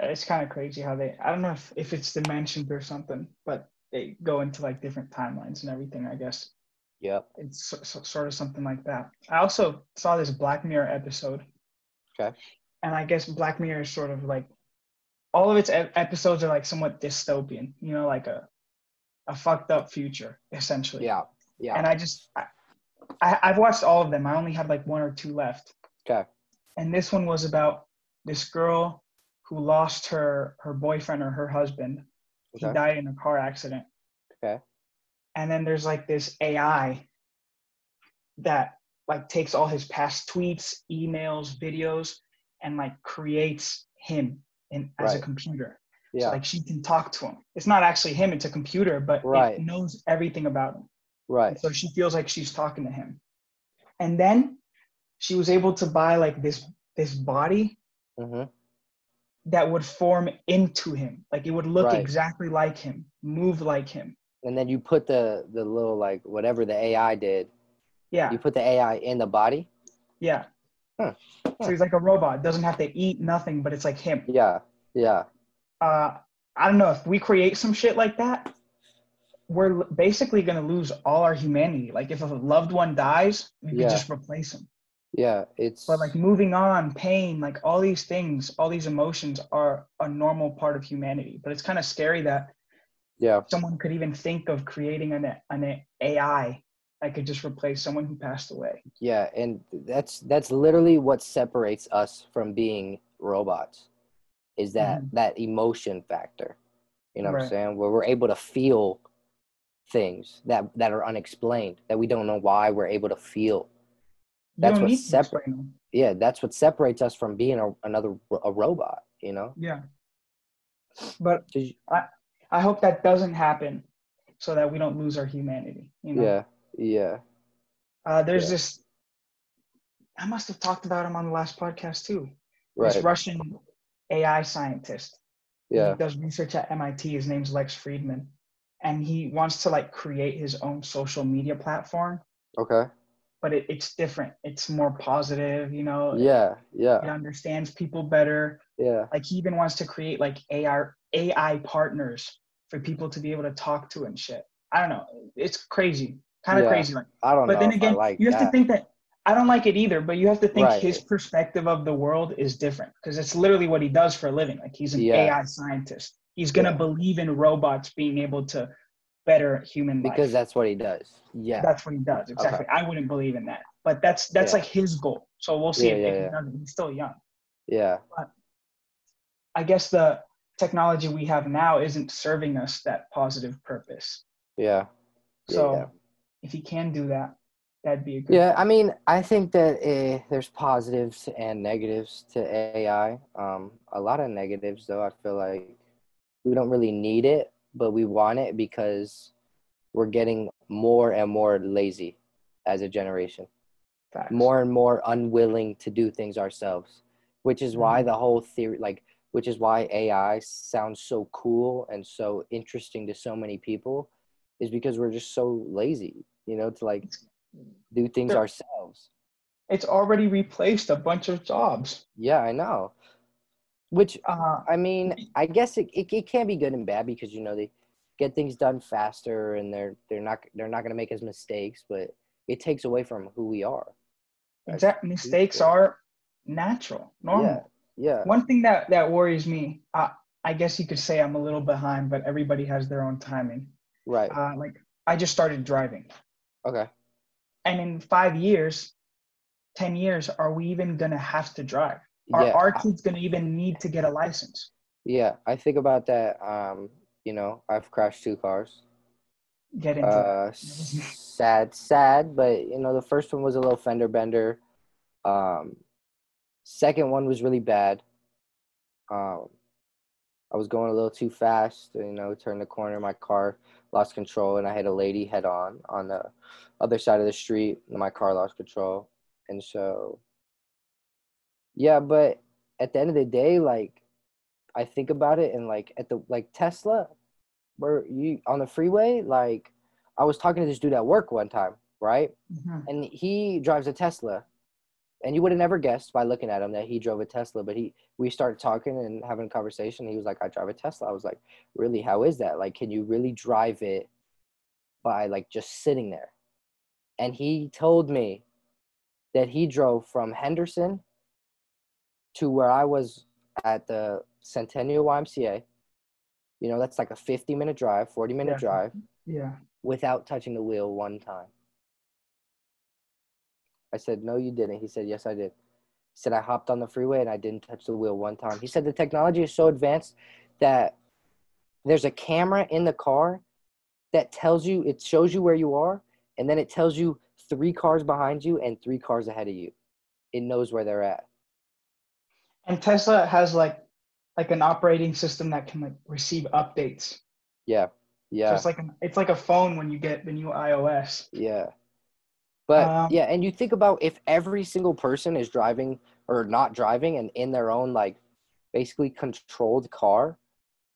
it's kind of crazy how they i don't know if, if it's dimensioned or something but they go into like different timelines and everything i guess. Yeah it's so, so- sort of something like that. I also saw this black mirror episode. Okay. and i guess black mirror is sort of like all of its ep- episodes are like somewhat dystopian you know like a a fucked up future essentially. Yeah. Yeah. And i just I, I i've watched all of them. I only have like one or two left. Okay. And this one was about this girl who lost her her boyfriend or her husband he died in a car accident. Okay. And then there's like this ai that like takes all his past tweets emails videos and like creates him in as a computer. Yeah. so like she can talk to him. It's not actually him it's a computer but Right. it knows everything about him. Right. So she feels like she's talking to him. And then she was able to buy like this this body hmm that would form into him. Like it would look Right. exactly like him, move like him. and then you put the the little like whatever the ai did Yeah, you put the ai in the body yeah. Huh. So he's like a robot. Doesn't have to eat nothing, but it's like him. yeah yeah Uh, I don't know if we create some shit like that. We're basically gonna lose all our humanity. Like if a loved one dies, we Yeah. could just replace them. Yeah it's But like moving on, pain, like all these things, all these emotions are a normal part of humanity. But it's kind of scary that yeah someone could even think of creating an, an AI that could just replace someone who passed away. Yeah, and that's that's literally what separates us from being robots is that Mhm. that emotion factor. You know what I'm saying? Where we're able to feel things that that are unexplained, that we don't know why we're able to feel. That's what need to separ- Yeah, that's what separates us from being a, another a robot, you know? Yeah. but you- I hope that doesn't happen so that we don't lose our humanity. You know? Yeah, yeah. Uh, there's Yeah. this, I must have talked about him on the last podcast too. Right. This Russian AI scientist. Yeah. He does research at MIT. His name's Lex Fridman. And he wants to like create his own social media platform, Okay. But it, it's different. It's more positive, you know. Yeah, yeah. It understands people better. yeah. Like he even wants to create like AI AI partners for people to be able to talk to and shit. I don't know. It's crazy. Kind of Yeah. crazy. Like, I don't but know But then again, like you have that. to think that I don't like it either, but you have to think Right. his perspective of the world is different because it's literally what he does for a living. Like he's an Yeah. AI scientist. He's gonna Yeah. believe in robots being able to better human life. because that's what he does. Yeah. that's what he does. Exactly. I wouldn't believe in that. But that's that's Yeah. like his goal. So we'll see Yeah, if, yeah, if yeah. he does it. He's still young. Yeah. I guess the technology we have now isn't serving us that positive purpose. Yeah. So if he can do that, that'd be a good. Yeah, I mean, I think that uh, there's positives and negatives to AI. Um, a lot of negatives, though. I feel like we don't really need it, but we want it because we're getting more and more lazy as a generation, Facts. more and more unwilling to do things ourselves, which is why Mhm. the whole theory, like, which is why AI sounds so cool and so interesting to so many people, is because we're just so lazy, you know, to like do things ourselves. It's already replaced a bunch of jobs. Yeah, I know. Which Uh, I mean, I guess it, it, it can be good and bad because you know they get things done faster and they're they're not they're not gonna make as mistakes, but it takes away from who we are. exact mistakes are natural, normal. Yeah, One thing that that worries me, uh, I guess you could say I'm a little behind, but everybody has their own timing. right. Uh, like I just started driving, Okay. and in five years, ten years, are we even gonna have to drive? Are Yeah, our kids gonna even need to get a license? yeah. I think about that. Um, you know, I've crashed two cars. Get into Uh, sad, sad, but you know, the first one was a little fender bender. Um, second one was really bad. Um, I was going a little too fast. You know, turned the corner, my car lost control, and I hit a lady head on on the other side of the street. And my car lost control, and so, yeah. But at the end of the day, like, I think about it, and like at the like Tesla, where you on the freeway, like, I was talking to this dude at work one time, right? Mhm. and he drives a Tesla. And you would have never guessed by looking at him that he drove a Tesla. But he, we started talking and having a conversation. He was like, "I drive a Tesla." I was like, "Really? How is that? Like, can you really drive it by like just sitting there?" And he told me that he drove from Henderson to where I was at the Centennial YMCA. You know, that's like a 50 minute drive, 40 minute Yeah. drive Yeah. without touching the wheel one time. I said, No, you didn't. He said, Yes, I did. He said, I hopped on the freeway and I didn't touch the wheel one time. He said, The technology is so advanced that there's a camera in the car that tells you, it shows you where you are, and then it tells you three cars behind you and three cars ahead of you. It knows where they're at. And Tesla has like like an operating system that can like receive updates. Yeah. So Yeah. it's like an, it's like a phone when you get the new iOS. Yeah. But Um, yeah, and you think about if every single person is driving or not driving and in their own like basically controlled car,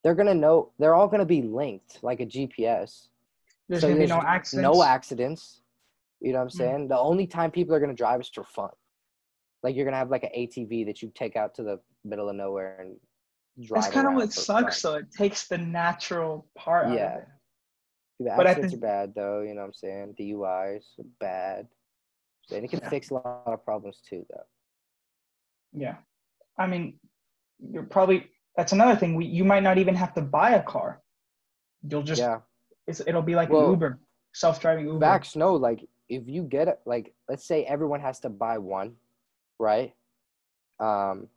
they're gonna know they're all gonna be linked like a GPS. There's So gonna be no accidents. No accidents. You know what I'm Mm. saying? The only time people are gonna drive is for fun. Like you're gonna have like an ATV that you take out to the middle of nowhere and drive. That's kind of what sucks fun. though. It takes the natural part out Yeah. of it. The But accidents think- are bad though, you know what I'm saying? DUIs are bad. And it can Yeah. fix a lot of problems too though. Yeah. I mean, you're probably that's another thing. We you might not even have to buy a car. You'll just yeah. it's, it'll be like Well, an Uber, self-driving Uber. Facts, no, like if you get it, like let's say everyone has to buy one, right? Um,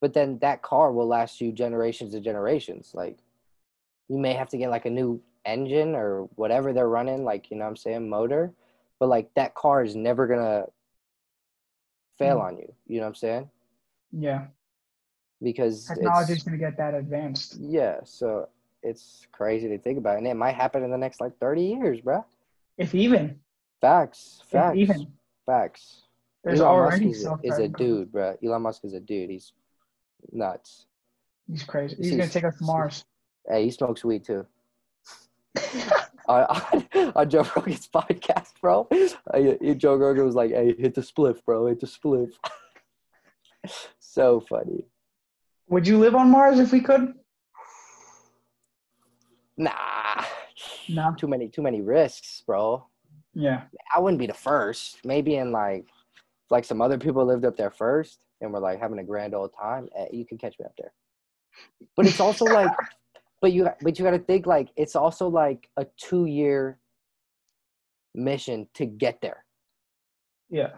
but then that car will last you generations and generations. Like you may have to get like a new engine or whatever they're running, like you know what I'm saying, motor, but like that car is never gonna fail Mm. on you. You know what I'm saying? Yeah. Because Technology is gonna get that advanced. yeah, so it's crazy to think about, and it might happen in the next like 30 years, bruh. If even. Facts, If facts, even. facts. There's Elon already Musk is a, is a dude, bro. Elon Musk is a dude. He's nuts. He's crazy. He's He's- gonna take us to Mars. Hey, he smokes weed too. on, on, Joe Rogan's podcast, bro. Uh, Joe Rogan was like, "Hey, hit the spliff, bro. Hit the spliff." so funny. Would you live on Mars if we could? Nah, No. too many, too many risks, bro. Yeah. I wouldn't be the first. Maybe in like, like some other people lived up there first and were like having a grand old time. eh, you can catch me up there. But it's also like, but you but you got to think like it's also like a two year mission to get there. Yeah.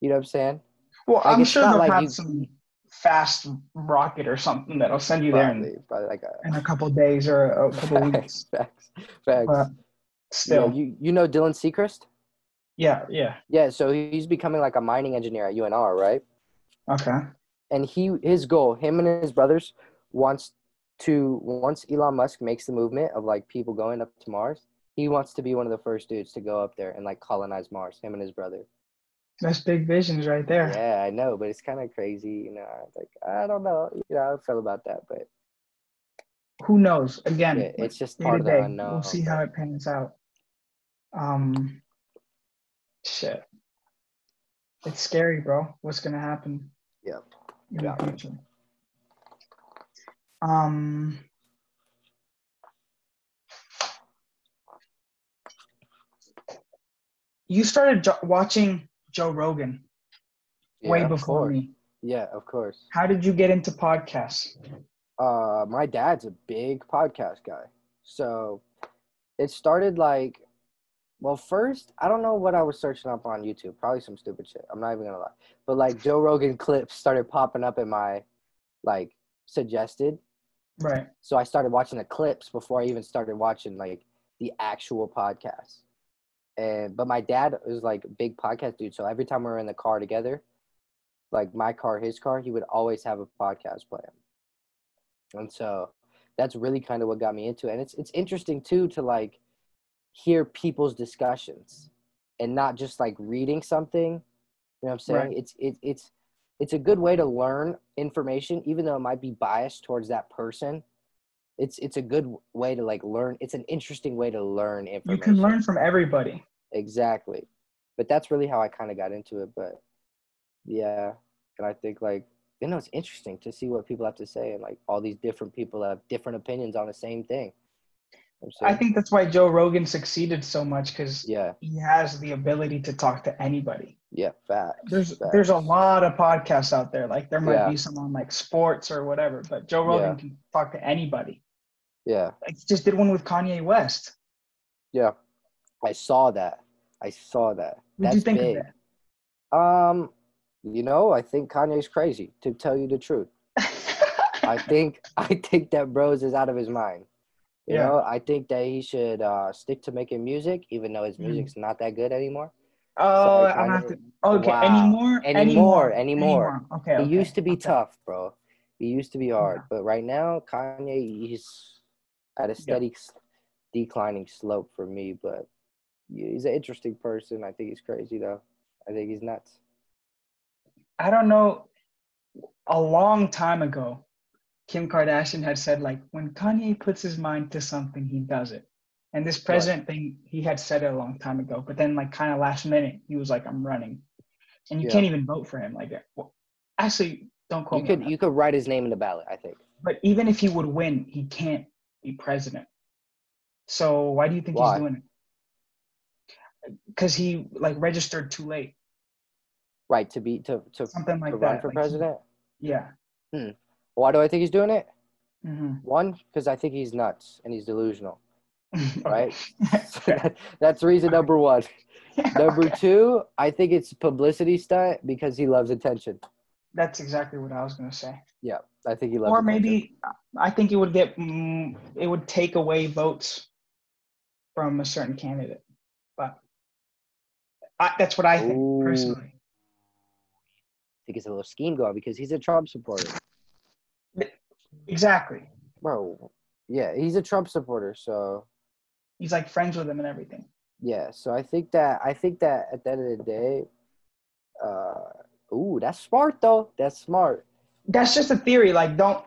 You know what I'm saying? Well, Like, I'm sure they'll like have you- some fast rocket or something that'll send you there in, Probably, probably like a in a couple days or a couple weeks. facts, facts, facts. But Still, Yeah, you you know Dylan Seacrest? Yeah, yeah. Yeah, so he's becoming like a mining engineer at UNR, right? Okay. And he his goal, him and his brothers, wants to once Elon Musk makes the movement of like people going up to Mars, he wants to be one of the first dudes to go up there and like colonize Mars. Him and his brother. That's big visions right there. Yeah, I know, but it's kind of crazy, you know. Like I don't know, you know, how I feel about that, but Who knows? Again, yeah, it's just part of the unknown. We'll see how it pans out. Um, shit. It's scary, bro. What's gonna happen Yeah. in Yeah. the future? Um. You started jo- watching Joe Rogan way Yeah, of before me. Yeah, of course. How did you get into podcasts? Uh, my dad's a big podcast guy. So it started like, well, first, I don't know what I was searching up on YouTube. Probably some stupid shit. I'm not even gonna lie. But like Joe Rogan clips started popping up in my like suggested. Right. So I started watching the clips before I even started watching like the actual podcast. And but my dad was like a big podcast dude. So every time we were in the car together, like my car, his car, he would always have a podcast playing. And so that's really kind of what got me into it. And it's it's interesting too to like hear people's discussions and not just like reading something. You know what I'm saying? Right. It's it, it's it's a good way to learn information, even though it might be biased towards that person. It's it's a good way to like learn. It's an interesting way to learn information. You can learn from everybody. Exactly. But that's really how I kind of got into it. But yeah, and I think like you know it's interesting to see what people have to say and like all these different people have different opinions on the same thing. You know what I'm I think that's why Joe Rogan succeeded so much because yeah, he has the ability to talk to anybody. yeah, facts. There's facts. there's a lot of podcasts out there. Like there might Yeah. be some on like sports or whatever, but Joe Rogan Yeah. can talk to anybody. yeah, Like he just did one with Kanye West. yeah. I saw that. I saw that. What That's did you think big. of Um, you know, I think Kanye's crazy. To tell you the truth. I think I think that Bros is out of his mind. You Yeah. know, I think that he should uh, stick to making music, even though his Mm. music's not that good anymore. Oh, Sorry, I'm have to. Okay, Wow. anymore, Anymore, anymore. Okay, He okay, used to be okay. tough, bro. He used to be hard, Yeah. but right now, Kanye, he's at a steady declining slope for me. But he's an interesting person. I think he's crazy though. I think he's nuts. I don't know. A long time ago, Kim Kardashian had said like when Kanye puts his mind to something, he does it. And this president thing, he had said it a long time ago. But then, like, kind of last minute, he was like, "I'm running," and you Yeah. can't even vote for him. Like, well, actually, don't quote You me. could you could write his name in the ballot. I think. But even if he would win, he can't be president. So why do you think Why? he's doing it? Because he like registered too late, Right to be to to, something like to that. run for Like, president. yeah. Hmm. Why do I think he's doing it? hmm One, because I think he's nuts and he's delusional. Right. So that, that's reason number one. Number two, I think it's publicity stunt because he loves attention. That's exactly what I was gonna say. Yeah, I think he loves. Attention. Or attention. maybe I think it would get mm, it would take away votes from a certain candidate, but I, that's what I think Ooh. personally. I think it's a little scheme going because he's a Trump supporter, Exactly. bro. Yeah, he's a Trump supporter, so He's like friends with him and everything. yeah. So I think that I think that at the end of the day, uh, ooh, that's smart though. That's smart. That's just a theory. Like don't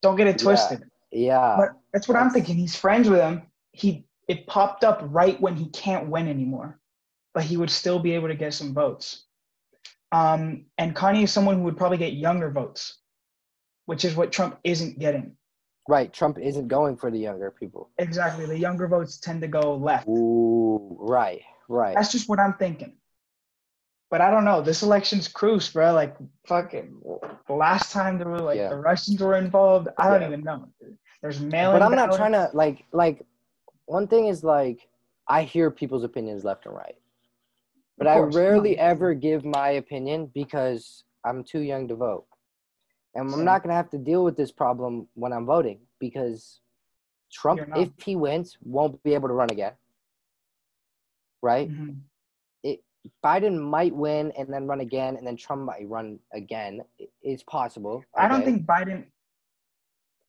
don't get it twisted. Yeah, But that's what I'm thinking. He's friends with him. He it popped up right when he can't win anymore, but he would still be able to get some votes. Um, and Kanye is someone who would probably get younger votes, which is what Trump isn't getting. right. Trump isn't going for the younger people. Exactly. The younger votes tend to go left. Ooh, right, right. That's just what I'm thinking. But I don't know. This election's cruise, bro. Like fucking the last time there were like Yeah. the Russians were involved. I don't Yeah. even know. There's mail. but I'm not trying to like like one thing is like I hear people's opinions left and right. But I rarely No. ever give my opinion because I'm too young to vote. And I'm not going to have to deal with this problem when I'm voting because Trump if he wins won't be able to run again. right? Mhm. Biden might win and then run again, and then Trump might run again. It- It's possible. I don't think Biden.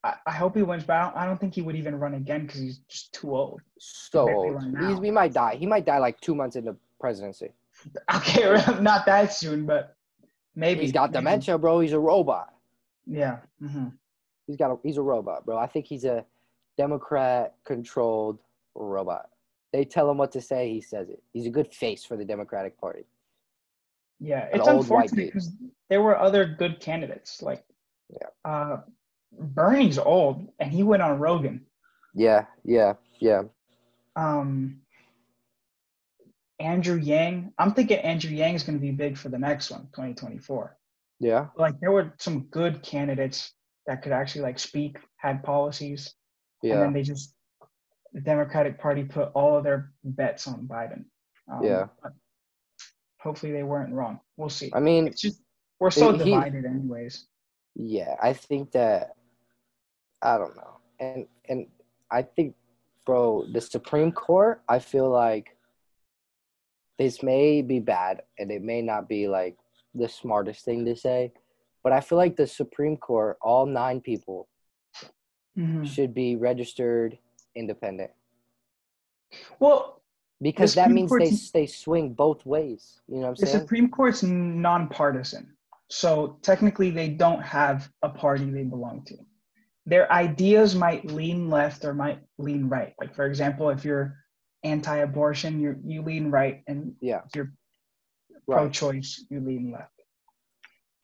I, I hope he wins, but I don't, I don't think he would even run again because he's just too old. so old. He's, he might die. He might die like two months into presidency. Okay, not that soon, but maybe He's got maybe. dementia, bro. He's a robot. Yeah. hmm He's got a, he's a robot, bro. I think he's a Democrat controlled robot. They tell him what to say, he says it. He's a good face for the Democratic Party. Yeah, An it's unfortunate because there were other good candidates. Like, Yeah. uh, Bernie's old, and he went on Rogan. Yeah, yeah, yeah. Um, Andrew Yang, I'm thinking Andrew Yang is going to be big for the next one, 2024. Yeah. Like, there were some good candidates that could actually like speak, had policies, and Yeah. then they just the Democratic Party put all of their bets on Biden. Um, Yeah. Hopefully, they weren't wrong. We'll see. I mean, It's just we're so He- divided, anyways. Yeah, I think that I don't know. And and I think bro, the Supreme Court, I feel like this may be bad and it may not be like the smartest thing to say, but I feel like the Supreme Court, all 9 people Mhm. should be registered independent Well, because that means they Court's- they swing both ways. You know what I'm the saying? Supreme Court's nonpartisan, so technically they don't have a party they belong to. Their ideas might lean left or might lean right. Like for example, if you're anti-abortion, you you lean right, and Yeah. if you're Right. pro-choice, you lean left.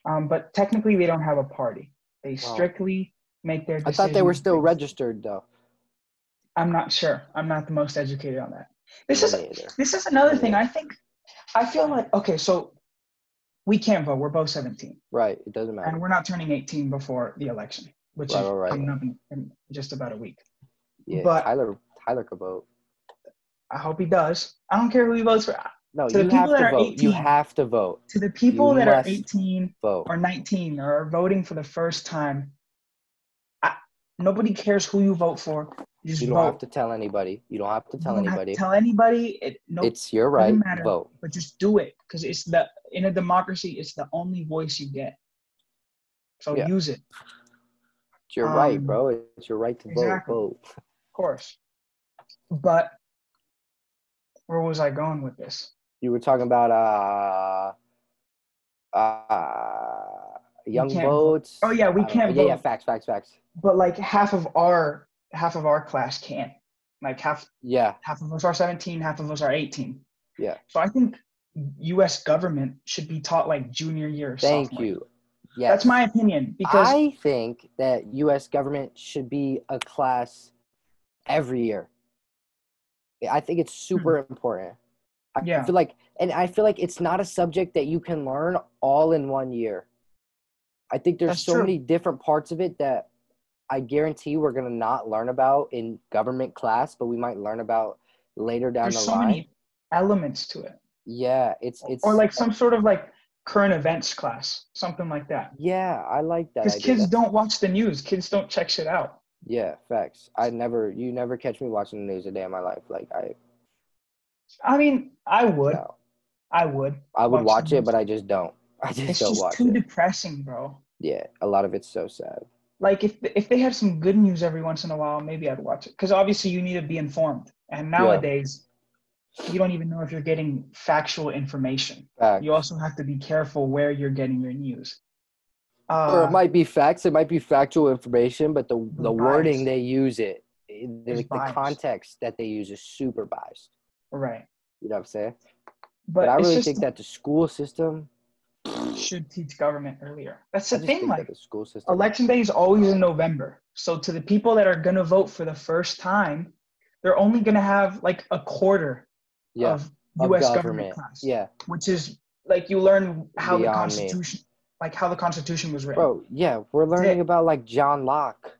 Um, but technically, they don't have a party. They Wow. strictly make their. I thought they were still based- registered though. I'm not sure. I'm not the most educated on that. This Me is neither. this is another Me thing. neither. I think I feel like okay, so we can't vote. We're both 17, Right, it doesn't matter. and we're not turning 18 before the election, which Right, is right, right. coming up in, in just about a week. Yeah, but- Tyler Tyler could vote. I hope he does. I don't care who he votes for. No, To the you people have that to are vote. You have to vote. To the people You that are 18 Vote. or 19 or are voting for the first time, I, nobody cares who you vote for. You just You don't vote. have to tell anybody. You don't have to You tell have to anybody. tell anybody. It, no, It's your right. matter. Vote. but just do it because it's the in a democracy it's the only voice you get so Yeah. use it It's your right, Um, bro. It's your right to exactly. vote. Vote. of course but where was i going with this You were talking about uh uh young can't vote. votes. Oh, yeah, we can't know. Yeah, yeah, facts, facts, facts. but like half of our half of our class can't like half Yeah, half of us are 17 half of us are 18 Yeah. so i think us government should be taught like junior year or thank sophomore you. Yes. that's my opinion because I think that U.S. government should be a class every year. I think it's super important. I. Yeah. feel like, and I feel like it's not a subject that you can learn all in one year. I think there's That's so true. many different parts of it that I guarantee we're gonna not learn about in government class, but we might learn about later down there's the so line. many elements to it Yeah, it's it's or like some sort of like current events class, something like that. yeah, I like that. Because kids don't watch the news. Kids don't check shit out. Yeah, facts. I never, you never catch me watching the news a day in my life. Like I, I mean, I would. no. I would. I would Watch watch it, but I just don't. I just It's don't watch it. It's just watch too it. depressing, bro. Yeah, a lot of it's so sad. Like if if they had some good news every once in a while, maybe I'd watch it. Because obviously you need to be informed. And nowadays, you don't even know if you're getting factual information. Facts. You also have to be careful where you're getting your news. or Uh, it might be facts. It might be factual information, but the the Biased. wording they use it, it the, the context that they use is super biased. Right. You know what I'm saying? But, But, I really think that the school system. should teach government earlier. That's I the thing. Like the school system. election day is always in November. So to the people that are gonna vote for the first time, they're only gonna have like a quarter yeah, of of U.S. government, government. class, Yeah, which is like you learn how the Beyond me. Constitution, like how the Constitution was written, bro. Yeah, we're learning it. about like John Locke.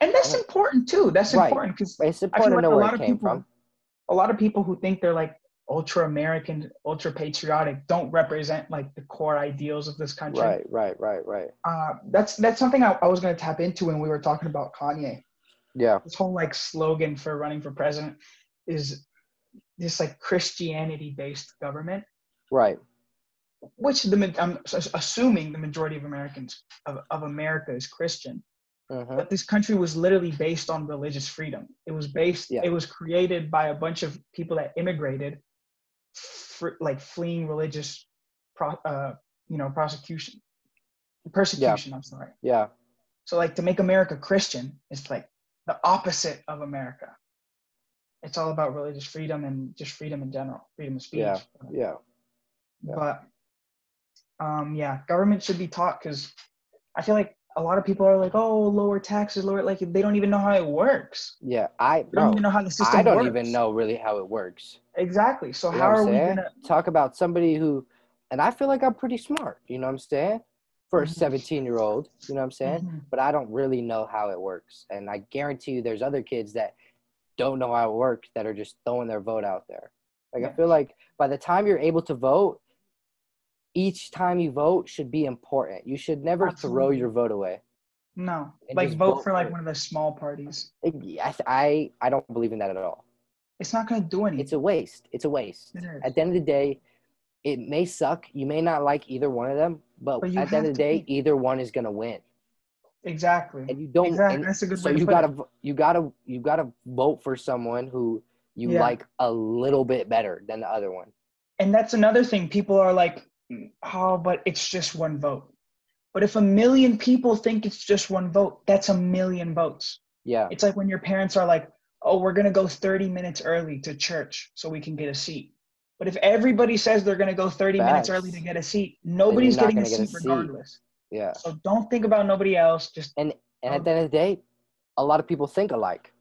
and that's Yeah. important too. That's Right. important because It's I important feel to know a where lot it of came people, from. A lot of people who think they're like ultra American, ultra patriotic, don't represent like the core ideals of this country. Right, right, right, right. Uh, that's that's something I, I was gonna tap into when we were talking about Kanye. Yeah, this whole like slogan for running for president is this like Christianity based government, Right. which the I'm assuming the majority of Americans of, of America is Christian. Hmm But this country was literally based on religious freedom. It was based. Yeah. It was created by a bunch of people that immigrated, for, like fleeing religious, pro, uh, you know, prosecution, persecution. I'm sorry. Yeah. So like to make America Christian is like the opposite of America. It's all about religious freedom and just freedom in general, freedom of speech. Yeah. Yeah. yeah. But um, yeah, government should be taught because I feel like a lot of people are like, oh, lower taxes, lower like they don't even know how it works. Yeah. I don't even know how the system I don't works. even know really how it works. exactly. So You how are we gonna? Talk about somebody who, and I feel like I'm pretty smart. You know what I'm saying? For a Mhm. 17 year old, you know what I'm saying? Mhm. But I don't really know how it works, and I guarantee you, there's other kids that don't know how it works that are just throwing their vote out there. Like I feel like by the time you're able to vote, each time you vote should be important. You should never throw your vote away. No, And like vote vote for like one of the small parties. I, I I don't believe in that at all. It's not gonna do anything. It's a waste. It's a waste. It is. At the end of the day, it may suck. You may not like either one of them, but, But at the end of the day, pick. either one is gonna win. exactly. And you don't. Exactly. and That's a good so way to you gotta it. you gotta you gotta vote for someone who you Yeah. like a little bit better than the other one. And that's another thing. People are like, oh, but it's just one vote. But if a million people think it's just one vote, that's a million votes. Yeah. It's like when your parents are like, oh, we're going to go 30 minutes early to church so we can get a seat. But if everybody says they're going to go 30 minutes early to get a seat, nobody's getting a get a seat seat. regardless. Yeah. So don't think about nobody else. Just, And and at the end of the day, a lot of people think alike.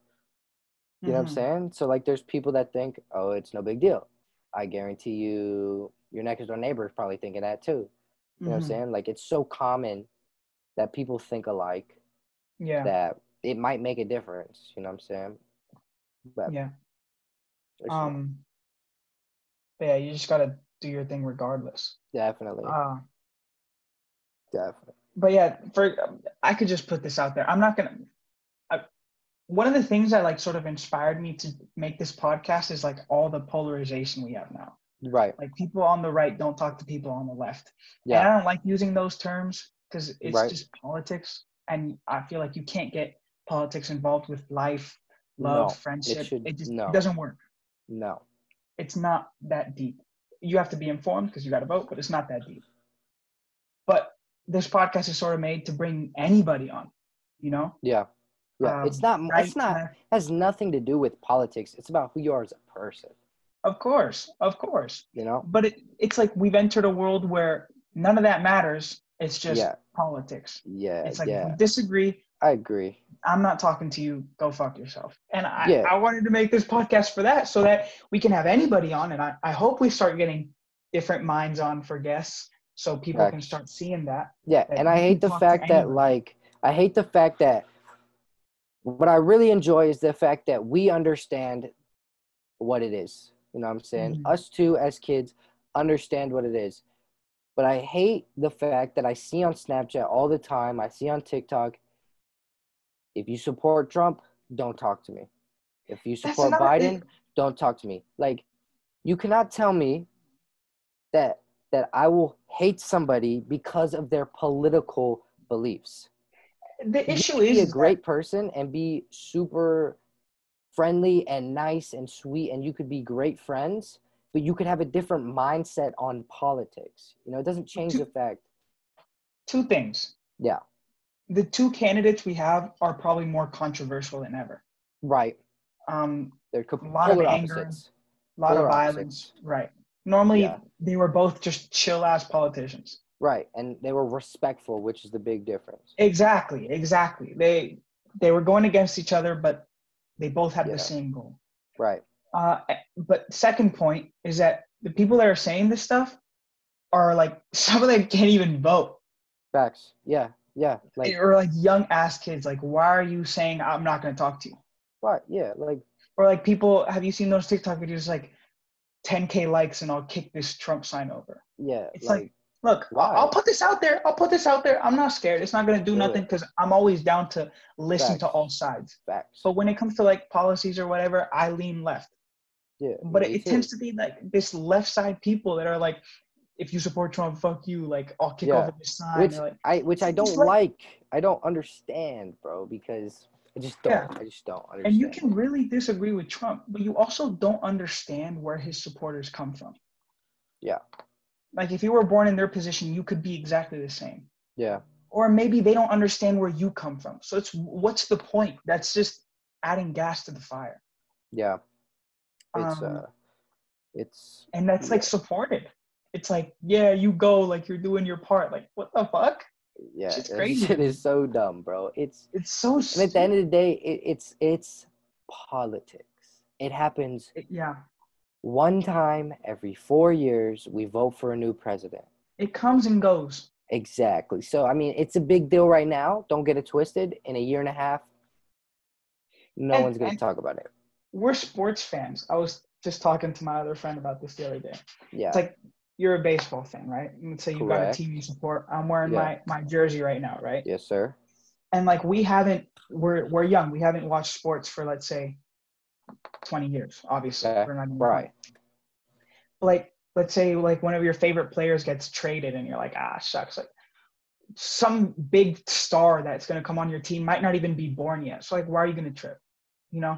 You know what. I'm mm-hmm. saying? So like there's people that think, oh, it's no big deal. I guarantee you your next door neighbor is probably thinking that too. You know what I'm Mhm. saying? Like it's so common that people think alike Yeah. that it might make a difference. You know what I'm saying? But Yeah. Um, but yeah, you just got to do your thing regardless. definitely, Uh, definitely. but yeah, for I could just put this out there. I'm not gonna. I, one of the things that like sort of inspired me to make this podcast is like all the polarization we have now. Right. Like people on the right don't talk to people on the left. And Yeah. I don't like using those terms because it's Right. just politics, and I feel like you can't get politics involved with life, love, No, friendship. should- it just no. it doesn't work. No. It's not that deep. You have to be informed because you got to vote, but it's not that deep. But this podcast is sort of made to bring anybody on, you know? Yeah. Yeah. it's Um, not. right, It's not. Has nothing to do with politics. It's about who you are as a person. Of course, of course. You know. But it, it's like we've entered a world where none of that matters. It's just Yeah. politics. Yeah. It's like yeah. we disagree. I agree. I'm not talking to you. Go fuck yourself. And I, Yeah. I wanted to make this podcast for that, so that we can have anybody on. And I, I hope we start getting different minds on for guests, so people can start seeing that. Yeah, that and I hate the fact that anybody. like I hate the fact that what I really enjoy is the fact that we understand what it is. You know what I'm saying? Mhm. Us two as kids understand what it is. But I hate the fact that I see on Snapchat all the time, I see on TikTok, if you support Trump, don't talk to me. If you support Biden, thing. don't talk to me. Like you cannot tell me that that I will hate somebody because of their political beliefs. The issue is be a great person and be super friendly and nice and sweet and you could be great friends, but you could have a different mindset on politics. You know, it doesn't change the fact. two things. Yeah. The two candidates we have are probably more controversial than ever. Right. Um, They're A lot of anger. a lot of violence. Right. Normally, Yeah. they were both just chill ass politicians. Right. And they were respectful, which is the big difference. Exactly. Exactly. They they were going against each other, but they both have Yeah. the same goal. Right. Uh, but second point is that the people that are saying this stuff are like some of them can't even vote. Facts. Yeah. Yeah. Like or like young ass kids. Like, why are you saying I'm not going to talk to you? what? Yeah. Like Or like people, have you seen those TikTok videos like 10k likes and I'll kick this Trump sign over? yeah. It's like, like, look, Why? I'll, put this out there. I'll put this out there. I'm not scared. It's not going to do Do nothing because I'm always down to listen to all sides. facts. But when it comes to like policies or whatever, I lean left. Yeah. But it, it tends to be like this left side people that are like, if you support Trump, fuck you. Like, I'll kick Yeah. over this sign. which like, I which I don't like- like. I don't understand, bro, because I just don't. Yeah. I just don't understand. and you can really disagree with Trump, but you also don't understand where his supporters come from. Yeah. Like, if you were born in their position, you could be exactly the same. Yeah. Or maybe they don't understand where you come from. So it's what's the point? That's just adding gas to the fire. Yeah. It's Um, uh it's and that's like supported. It's like, yeah, you go, like you're doing your part. Like, what the fuck? yeah, it's crazy. it is so dumb, bro. It's It's so. at the end of the day, it, it's it's politics. It happens stupid. yeah, one time every four years. We vote for a new president. it comes and goes. Exactly. So I mean, it's a big deal right now. Don't get it twisted. In a year and a half, no And- one's gonna talk about it. We're sports fans. I was just talking to my other friend about this the other day. Yeah. It's like you're a baseball fan, right? Let's say you got a Correct. team you support. I'm wearing Yeah. my my jersey right now, right? yes, sir. And like we haven't, we're we're young. We haven't watched sports for let's say 20 years. Obviously, Okay, we're not even- Right. like let's say like one of your favorite players gets traded and you're like ah shucks like some big star that's going to come on your team might not even be born yet so like why are you going to trip you know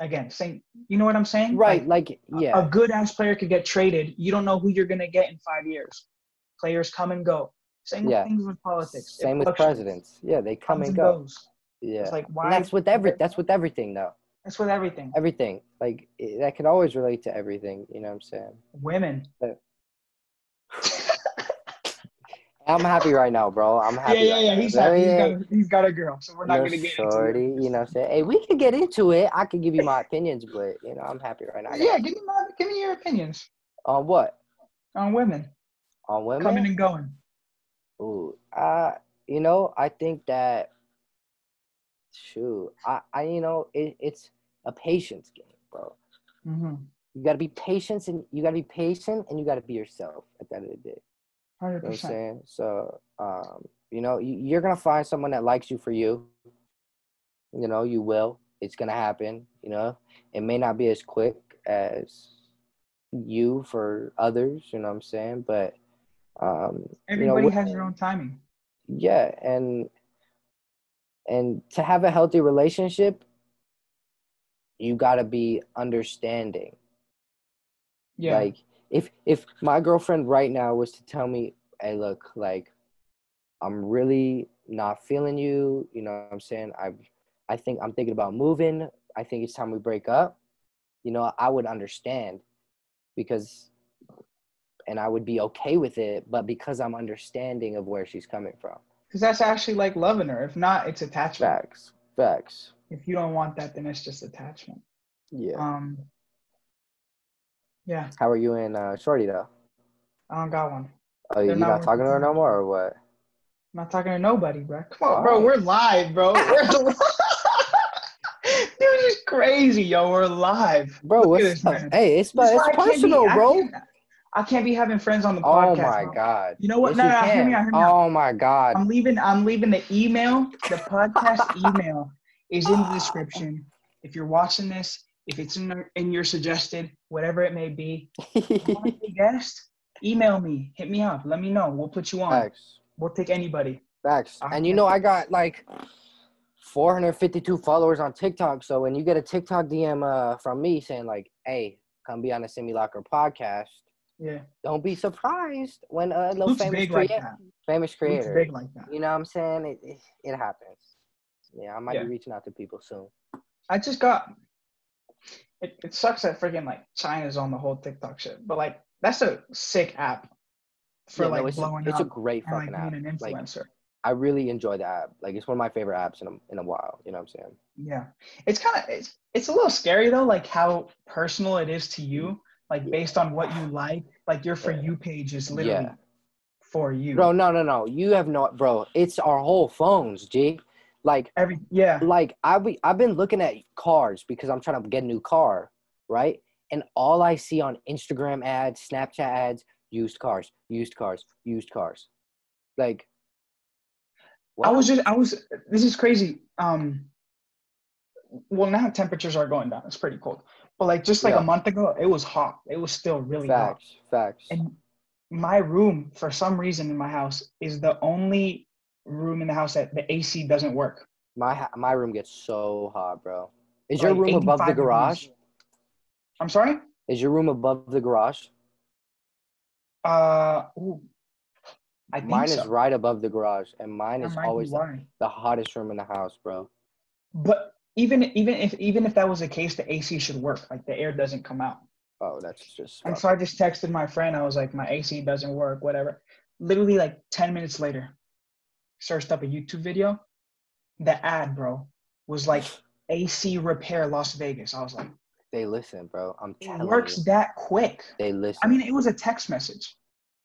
again saying you know what i'm saying Right. Like, Like yeah. a good ass player could get traded you don't know who you're going to get in five years players come and go same with things with politics It Same with presidents. Yeah, they come and and go. goes. Yeah. it's like why And that's with every that's with everything though. That's with everything Everything. Like i- that could always relate to everything, you know what I'm saying? women I'm happy right now, bro. I'm happy. yeah right yeah now. he's happy. He's yeah. got, he's got a girl so we're not going to get into shorty, it. you know what I'm saying? Hey, we can get into it. I can give you my opinions, but you know, I'm happy right now. yeah give me my, give me your opinions On what? on women On women? coming and going. Ooh, uh, you know, I think that shoot, I, I you know, it, it's a patience game, bro. Mm-hmm. You gotta be patient and you gotta be patient and you gotta be yourself at the end of the day. Hundred You know what I'm percent. saying? So, um, you know, you, you're gonna find someone that likes you for you. You know, you will. It's gonna happen. You know, it may not be as quick as you for others. You know what I'm saying? But, um, you know, Everybody has their own timing. yeah, and and to have a healthy relationship, you gotta be understanding. Yeah. Like if if my girlfriend right now was to tell me, "Hey, look, like I'm really not feeling you," you know what I'm saying? I I think I'm thinking about moving. I think it's time we break up. You know, I would understand because and I would be okay with it, but because I'm understanding of where she's coming from. Because that's actually like loving her. If not, it's attachment. Facts. Facts. If you don't want that, then it's just attachment. Yeah. Um. Yeah, How are you and uh, Shorty though? I don't got one. Oh, you They're not, not talking to her no more or what? I'm not talking to nobody, bro. Come on, bro. We're live, bro. We're Dude, it's crazy, yo. We're live. Bro, Look at what's this, up? Hey, it's it's why I be- personal, bro. I can't be having friends on the podcast. Oh my god. You know what? Yes, No, no, no, hear me out, hear me out. Oh my god. I'm leaving. I'm leaving the email. The podcast email is in the description. If you're watching this, if it's in, your- in your suggested, whatever it may be, you want to be a guest, email me. Hit me up. Let me know. We'll put you on. Facts. We'll take anybody. Facts. I And you know I got like 452 followers on TikTok. So when you get a TikTok DM uh, from me saying like, "Hey, come be on the Simulacra podcast," Yeah, don't be surprised when a little Luke's famous big like creator, famous creator, big like that. you know what I'm saying? It it, it happens. Yeah, I might Yeah. be reaching out to people soon. I just got. It, it sucks that freaking like China's on the whole TikTok shit, but like that's a sick app for Yeah, no, like it's, blowing a, it's a up great and like fucking app. being an Like influencer. I really enjoy the app. Like it's one of my favorite apps in a, in a while. You know what I'm saying? Yeah, it's kind of it's it's a little scary though, like how personal it is to you, like based on what you like. Like your for you page is literally Yeah. for you. Bro, no, no, no. You have no, bro. It's our whole phones, G. Like, Every yeah, like I be, I've been looking at cars because I'm trying to get a new car, right? And all I see on Instagram ads, Snapchat ads, used cars, used cars, used cars. Like, I was just I was. This is crazy. Um, well now temperatures are going down. It's pretty cold, But like just like Yeah. a month ago, it was hot. It was still really hot. Facts, facts. And my room, for some reason in my house, is the only room in the house that the AC doesn't work. My my room gets so hot, bro. Is your room above the 85 degrees. garage? I'm sorry? Is your room above the garage? Uh ooh. I think Mine so. is right above the garage, and mine is always the, the hottest room in the house, bro. But even even if even if that was the case, the AC should work. Like the air doesn't come out. Oh, that's just. And so I just texted my friend. I was like, my AC doesn't work, whatever. Literally like 10 minutes later, searched up a YouTube video. The ad, bro, was like AC repair Las Vegas. I was like, They listen, bro. I'm it works you. that quick. They listen. I mean, it was a text message,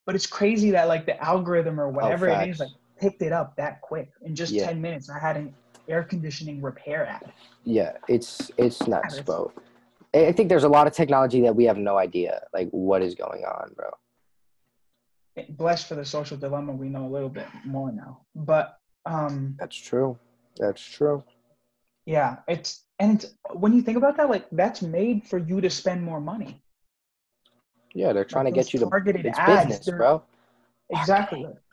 but it's crazy that like the algorithm or oh, whatever it is, like picked it up that quick. In just Yeah. 10 minutes, I had an air conditioning repair ad. yeah, it's it's nuts, bro. I think there's a lot of technology that we have no idea, like what is going on, bro. Blessed for the social dilemma, we know a little bit more now. But um That's true. That's true. Yeah, it's and it's, when you think about that, like that's made for you to spend more money. Yeah, they're trying to get you to. targeted ads, business, bro. Exactly. Marketing.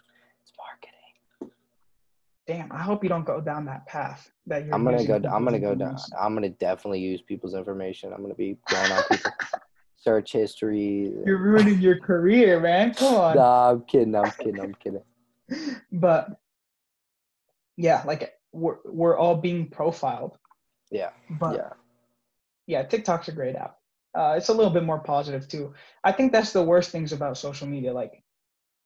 Damn, I hope you don't go down that path. That you're. I'm gonna go. I'm gonna go down. I'm gonna definitely use people's information. I'm gonna be going on people search history. You're ruining your career, man. Come on. Nah, I'm kidding. I'm kidding. I'm kidding. But yeah, like we're we're all being profiled. Yeah. But yeah. yeah, TikTok's a great app. Uh, it's a little bit more positive too. I think that's the worst things about social media. Like,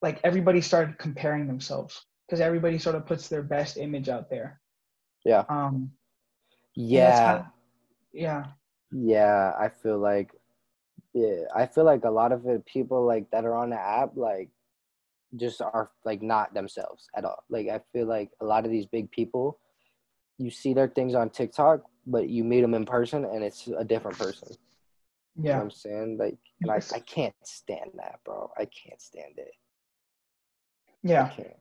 like everybody started comparing themselves because everybody sort of puts their best image out there. Yeah. Um. Yeah. kinda- yeah. Yeah. I feel like. Yeah, I feel like a lot of it, people like that are on the app, like, just are like not themselves at all. Like, I feel like a lot of these big people, you see their things on TikTok, but you meet them in person, and it's a different person. You know Yeah. what I'm saying? Like, and I, I can't stand that, bro. I can't stand it. I Yeah. can't.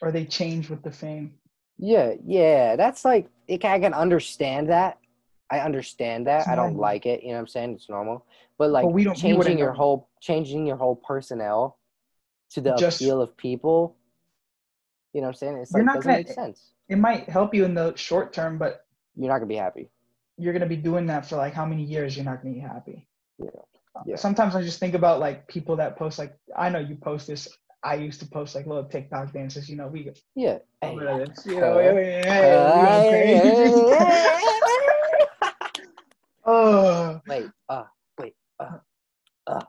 Or they change with the fame. Yeah, yeah. That's like it, I can understand that. I understand that. It's I don't normal. like it. You know what I'm saying? It's normal. But like don't- changing your whole changing your whole personnel to the Just- appeal of people. You know what I'm saying? It's like not doesn't gonna- make sense. It might help you in the short term, but You're not gonna be happy. you're gonna be doing that for like how many years? You're not gonna be happy. Yeah. Uh, Yeah. Sometimes I just think about like people that post like I know you post this. I used to post like little TikTok dances. You know, we go Yeah. Hey, you know, uh, we oh, Wait. Uh. Wait. Uh. Uh.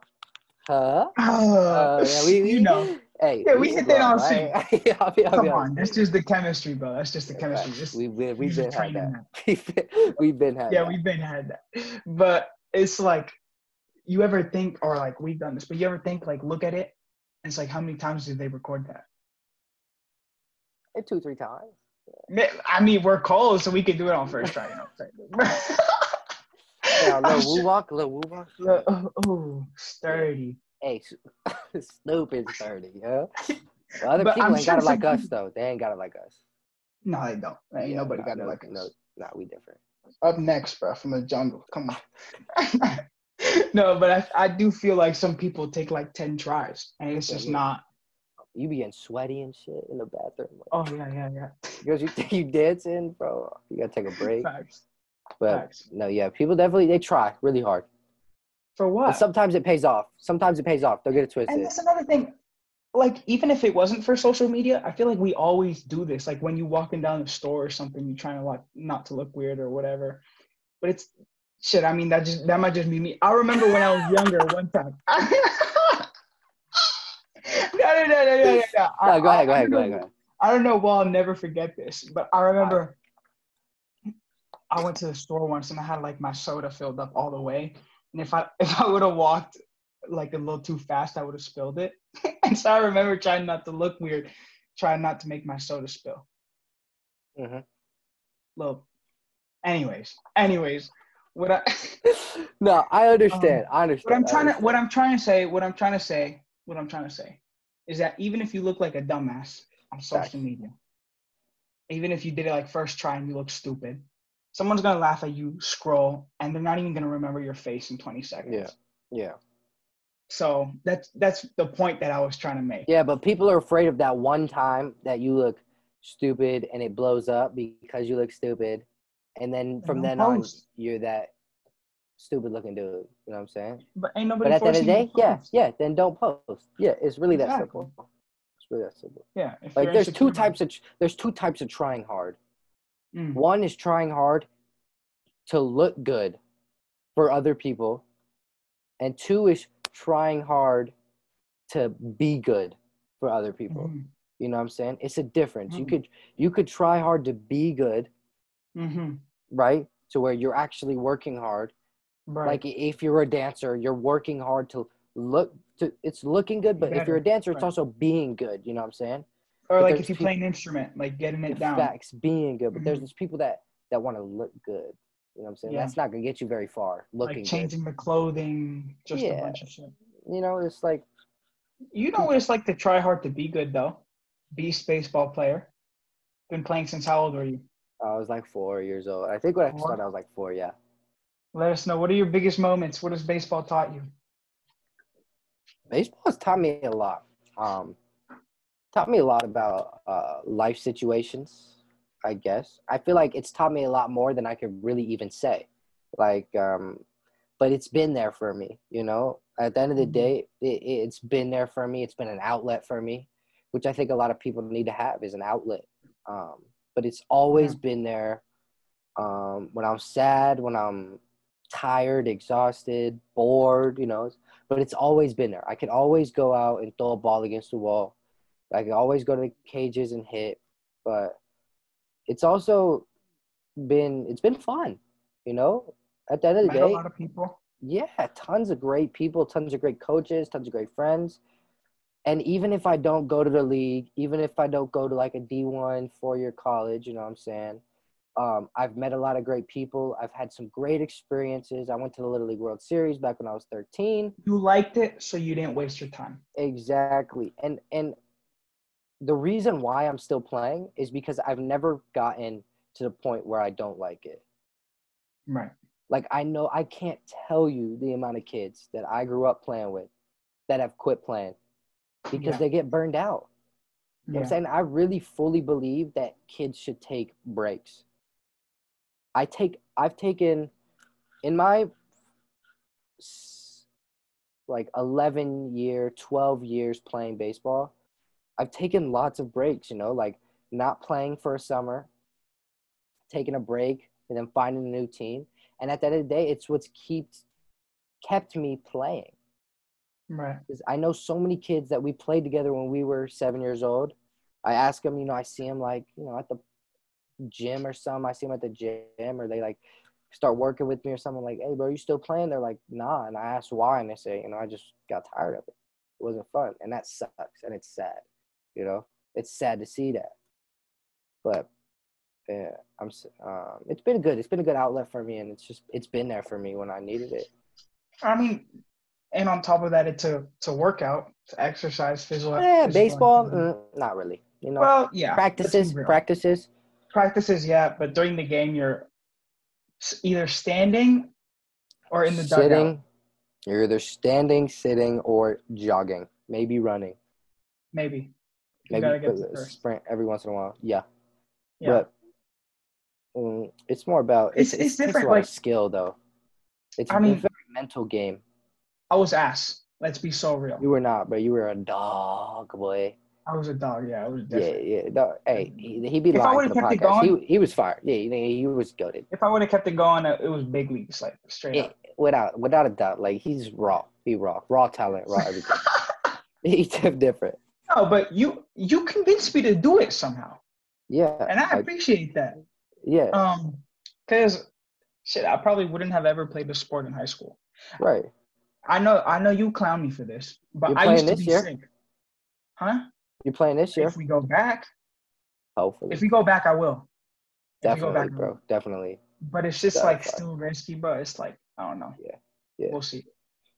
Huh? oh, Uh, yeah, we, we, you know. Hey, Yeah, we hit that on scene. right? I'll be- I'll Come be on, honest that's just the chemistry, bro. That's just the chemistry. Just, We've been, we've been had that. that. We've been, had yeah, that. we've been had that. But it's like, you ever think, or like we've done this, but you ever think, like, look at it, it's like, how many times did they record that? Eh, two, three times. Ma- I mean, we're cold, so we could do it on first try. You know what I'm saying? Yeah, little woo walk, little woo walk. Look, oh, oh, sturdy. Hey, Snoop is thirty, yeah. Well, other But people I'm ain't sure got it like us though. They ain't got it like us. No, they don't. Ain't Yeah, nobody nah, got no, it like no, us. nah, we different. Up next, bro, from the jungle. Come on. no, but I, I do feel like some people take like 10 tries, and it's just yeah. not. You be getting sweaty and shit in the bathroom. Like, Oh, yeah, yeah, yeah. because you you dancing, bro. You gotta take a break. Facts. But Facts. no, yeah, people definitely they try really hard. For And what? sometimes it pays off. Sometimes it pays off. Don't get it twisted. And that's another thing. Like, even if it wasn't for social media, I feel like we always do this. Like, when you walking down the store or something, you're trying to like not to look weird or whatever. But it's shit. I mean, that just that might just be me. I remember when I was younger, one time. no, no, no, no, no, no. no. I- No, go ahead, go I- I ahead, go don't ahead, know- go ahead. I don't know. Well, I'll never forget this, but I remember I went to the store once and I had like my soda filled up all the way, and if I if I would have walked like a little too fast, I would have spilled it. and so I remember trying not to look weird, trying not to make my soda spill. Mm-hmm. Little. Anyways, anyways, what I no, I understand. Um, I understand. what I'm trying to what. I'm trying to say, what I'm trying to say, what I'm trying to say is that even if you look like a dumbass on social media, even if you did it like first try and you look stupid, someone's gonna laugh at you scroll, and they're not even gonna remember your face in 20 seconds. Yeah. Yeah. So that's that's the point that I was trying to make. Yeah, but people are afraid of that one time that you look stupid and it blows up because you look stupid. And then from then on, post. you're that stupid looking dude. You know what I'm saying? But ain't nobody. But at the end of the day, yeah, yeah, then don't post. Yeah, it's really that Exactly. simple. It's really that simple. Yeah. Like there's two types of there's two types of trying hard. Mm, One is trying hard to look good for other people, and two is trying hard to be good for other people. mhm, You know what I'm saying? It's a difference. You Mhm. could you could try hard to be good, mhm, right? To where you're actually working hard. Right. Like if you're a dancer, you're working hard to look to it's looking good, but if you're a dancer, it's right. also being good. You know what I'm saying? or but like if you play an instrument, like getting it down. Facts, being good. But there's Mhm. these people that that want to look good. You know what I'm saying? Yeah. That's not gonna get you very far. Looking like good. changing the clothing, just a Yeah. bunch of shit. You know, it's like You know what it's like to try hard to be good though. Beast baseball player. Been playing since how old were you? I was like four years old. I think when I started, I was like four. Yeah. Let us know. What are your biggest moments? What has baseball taught you? baseball has taught me a lot. Um, taught me a lot about uh, life situations. I guess I feel like it's taught me a lot more than I could really even say. Like, um, but it's been there for me. You know, at the end of the Mhm. day, it, it's been there for me. It's been an outlet for me, which I think a lot of people need to have is an outlet. Um, but it's always Yeah. been there. Um, when I'm sad, when I'm tired, exhausted, bored, you know, but it's always been there. I could always go out and throw a ball against the wall. I could always go to the cages and hit, but it's also been it's been fun, you know. At the end of the Met a day, lot of people. yeah, tons of great people, tons of great coaches, tons of great friends. And even if I don't go to the league, even if I don't go to like a D1 four year college, you know what I'm saying? Um, I've met a lot of great people. I've had some great experiences. I went to the Little League World Series back when I was 13. You liked it, so you didn't waste your time. Exactly. And and the reason why I'm still playing is because I've never gotten to the point where I don't like it. Right. Like I know I can't tell you the amount of kids that I grew up playing with that have quit playing because Yeah. they get burned out. You know what I'm saying? I really fully believe that kids should take breaks. I take I've taken in my like 11 year, 12 years playing baseball, I've taken lots of breaks, you know, like not playing for a summer, taking a break, and then finding a new team. And at the end of the day, it's what's kept kept me playing. Right. Because I know so many kids that we played together when we were seven years old. I ask them, you know, I see them like, you know, at the gym or something. I see them at the gym or they like start working with me or something like, hey, bro, you still playing? They're like, nah. And I ask why, and they say, you know, I just got tired of it. It wasn't fun. And that sucks. And it's sad, you know, it's sad to see that. But yeah, I'm, um, it's been good. It's been a good outlet for me. And it's just, it's been there for me when I needed it. I mean, and on top of that, it's a to work out, to exercise, physical. Yeah, physical baseball, mm, not really. You know, Well, yeah. practices, practices. practices, yeah, but during the game, you're either standing or in the dugout. sitting. You're either standing, sitting, or jogging. Maybe running. Maybe. You Maybe gotta get a to first. sprint every once in a while. Yeah, Yeah. but mm, it's more about It's- it's it's it's, different, a lot like- skill though. It's I a mean- very mental game. I was ass. Let's be so real. You were not, but you were a dog boy. I was a dog. Yeah, I was Yeah, yeah. No, hey, he, he be If I lying would've to the kept it podcast. going- he, he was fired. Yeah, he, he was goaded. If I would have kept it going, it was big leagues, like straight Yeah, up. without without a doubt. Like he's raw. He raw, raw talent, raw everything. he's different. No, but you you convinced me to do it somehow, Yeah, and I I- appreciate that. yeah, Um, because shit, I probably wouldn't have ever played the sport in high school. right. I know I know you clown me for this, but You're I used to be year? sick. Huh? You playing this year? If we go back, Hopefully, if we go back, I will. If we go definitely, back, bro. Definitely. But it's just Yeah, like still risky, but it's like I don't know. Yeah, yeah. We'll see.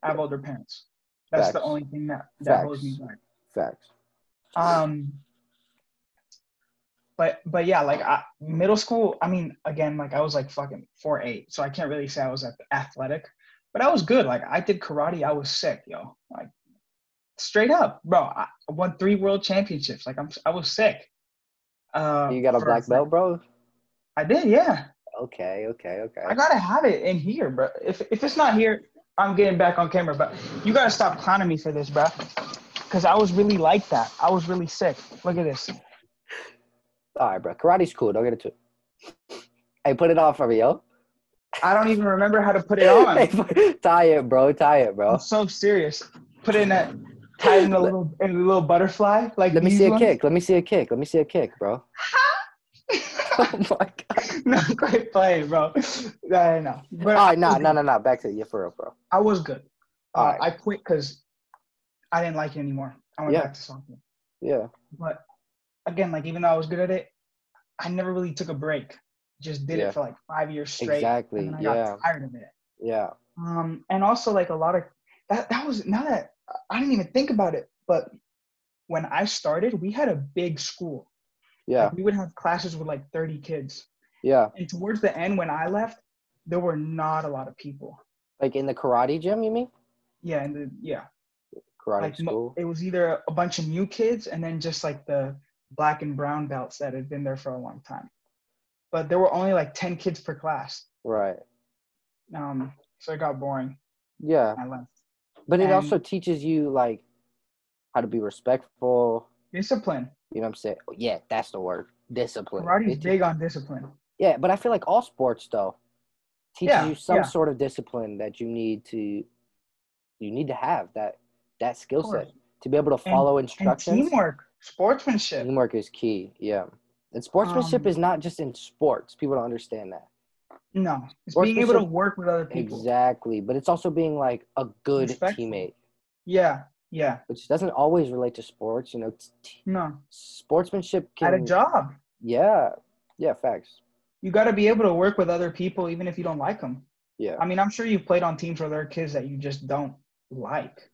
I have older parents. That's the only thing that that holds me back. Facts. Um, but but yeah, like I, middle school. I mean, again, like I was like fucking four eight, so I can't really say I was like athletic, but I was good. Like I did karate. I was sick, yo. Like straight up, bro. I won three world championships. Like I'm, I was sick. Uh, you got a for- black belt, bro? I did, yeah. Okay, okay, okay. I gotta have it in here, bro. If if it's not here, I'm getting back on camera. But you gotta stop clowning me for this, bro. Cause I was really like that. I was really sick. Look at this. All right, bro. Karate's cool. Don't get it too. Hey, put it on for me, yo. I don't even remember how to put it on. Tie it, bro. Tie it, bro. I'm so serious. Put it in a tie it in a little in a little butterfly. Like Let me see a ones. kick. Let me see a kick. Let me see a kick, bro. oh my god. Not quite playing, bro. I know. But All right, no, no, no. Back to you for real, bro. I was good. All Uh, right. I quit because I didn't like it anymore. I went Yeah. back to soccer. Yeah. But again, like even though I was good at it, I never really took a break. Just did Yeah. it for like five years straight. Exactly, And then I yeah. got tired of it. Yeah. Um, and also like a lot of that that was not that I didn't even think about it, but when I started, we had a big school. Yeah. Like, we would have classes with like 30 kids. Yeah. And towards the end when I left, there were not a lot of people. Like in the karate gym, you mean? Yeah, and the, yeah. Karate Like school. it was either a bunch of new kids and then just like the black and brown belts that had been there for a long time. But there were only like 10 kids per class. Right. Um, so it got boring. Yeah. I left. But it also teaches you like how to be respectful. Discipline. You know what I'm saying? Yeah, that's the word. Discipline. Karate's big on discipline. Yeah, but I feel like all sports though teaches Yeah, you some yeah. sort of discipline that you need to you need to have that that skill set to be able to follow And instructions. teamwork, sportsmanship. Teamwork is key. Yeah. And sportsmanship Um, is not just in sports. People don't understand that. No, it's being able to work with other people. Exactly. But it's also being like a good teammate, Yeah, yeah. which doesn't always relate to sports. You know, t- No, sportsmanship can. at a job, Yeah. Yeah, facts. you got to be able to work with other people, even if you don't like them. Yeah. I mean, I'm sure you've played on teams where there are kids that you just don't like,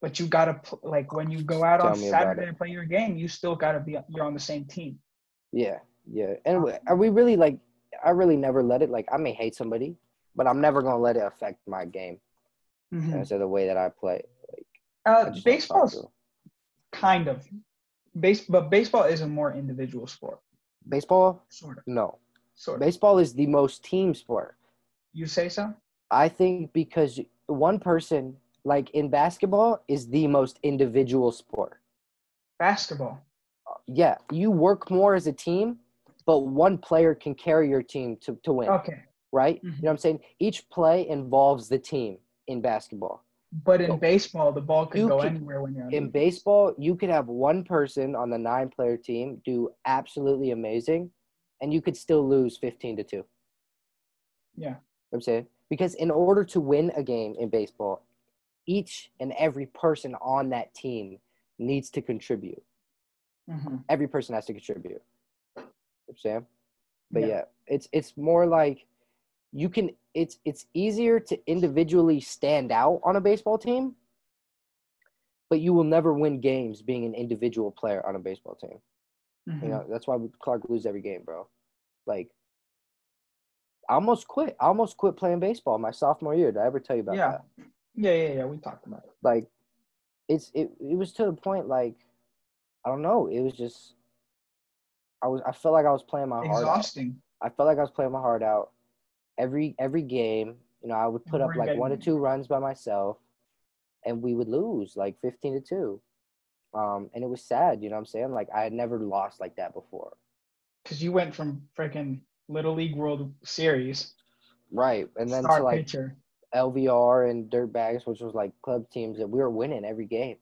but you got to like when you go out Tell on Saturday and play your game, you still got to be you're on the same team. Yeah. Yeah. And are we really like, I really never let it, like, I may hate somebody, but I'm never going to let it affect my game Mhm. instead of the way that I play. I Uh, just baseball's kind of base, but baseball is a more individual sport, Baseball? sort of. No. Sort of. Baseball is the most team sport. You say so? I think because one person, like in basketball, is the most individual sport. Basketball. Yeah, you work more as a team, but one player can carry your team to, to win, Okay, right? Mhm. You know what I'm saying? Each play involves the team in basketball. but in So, baseball, the ball could go can- anywhere when you're In defense. baseball, you could have one person on the nine player team do absolutely amazing, and you could still lose 15 to 2. Yeah. You know what I'm saying? Because in order to win a game in baseball, each and every person on that team needs to contribute. Mhm. Every person has to contribute. You know what I'm saying? But Yeah. yeah. it's it's more like you can it's it's easier to individually stand out on a baseball team, but you will never win games being an individual player on a baseball team. Mhm. You know, that's why Clark lose every game, bro. Like I almost quit. I almost quit playing baseball my sophomore year. Did I ever tell you about Yeah. that? Yeah, yeah, yeah. We talked about it. Like it's it it was to the point like I don't know, it was just I was I felt like I was playing my heart out. Exhausting. I felt like I was playing my heart out every every game. You know, I would put up like one to it. two runs by myself, and we would lose like fifteen to two. Um, and it was sad. You know what I'm saying? Like I had never lost like that before. Because you went from freaking Little League World Series, Right, and then to like pitcher. LVR and Dirtbags, which was like club teams that we were winning every game.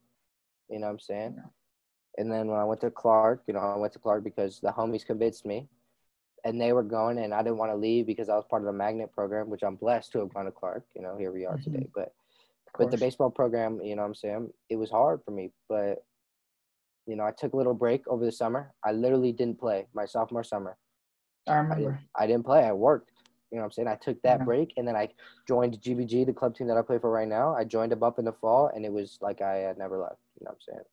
You know what I'm saying? Yeah. And then when I went to Clark, you know, I went to Clark because the homies convinced me, and they were going, and I didn't want to leave because I was part of the magnet program, which I'm blessed to have gone to Clark. You know, here we are Mhm. today. But but the baseball program, you know, what I'm saying it was hard for me, but you know, I took a little break over the summer. I literally didn't play my sophomore summer. I I remember. didn't, I didn't play. I worked. You know what I'm saying? I took that Yeah. break and then I joined GBG, the club team that I play for right now. I joined them up in the fall and it was like I had never left. You know what I'm saying?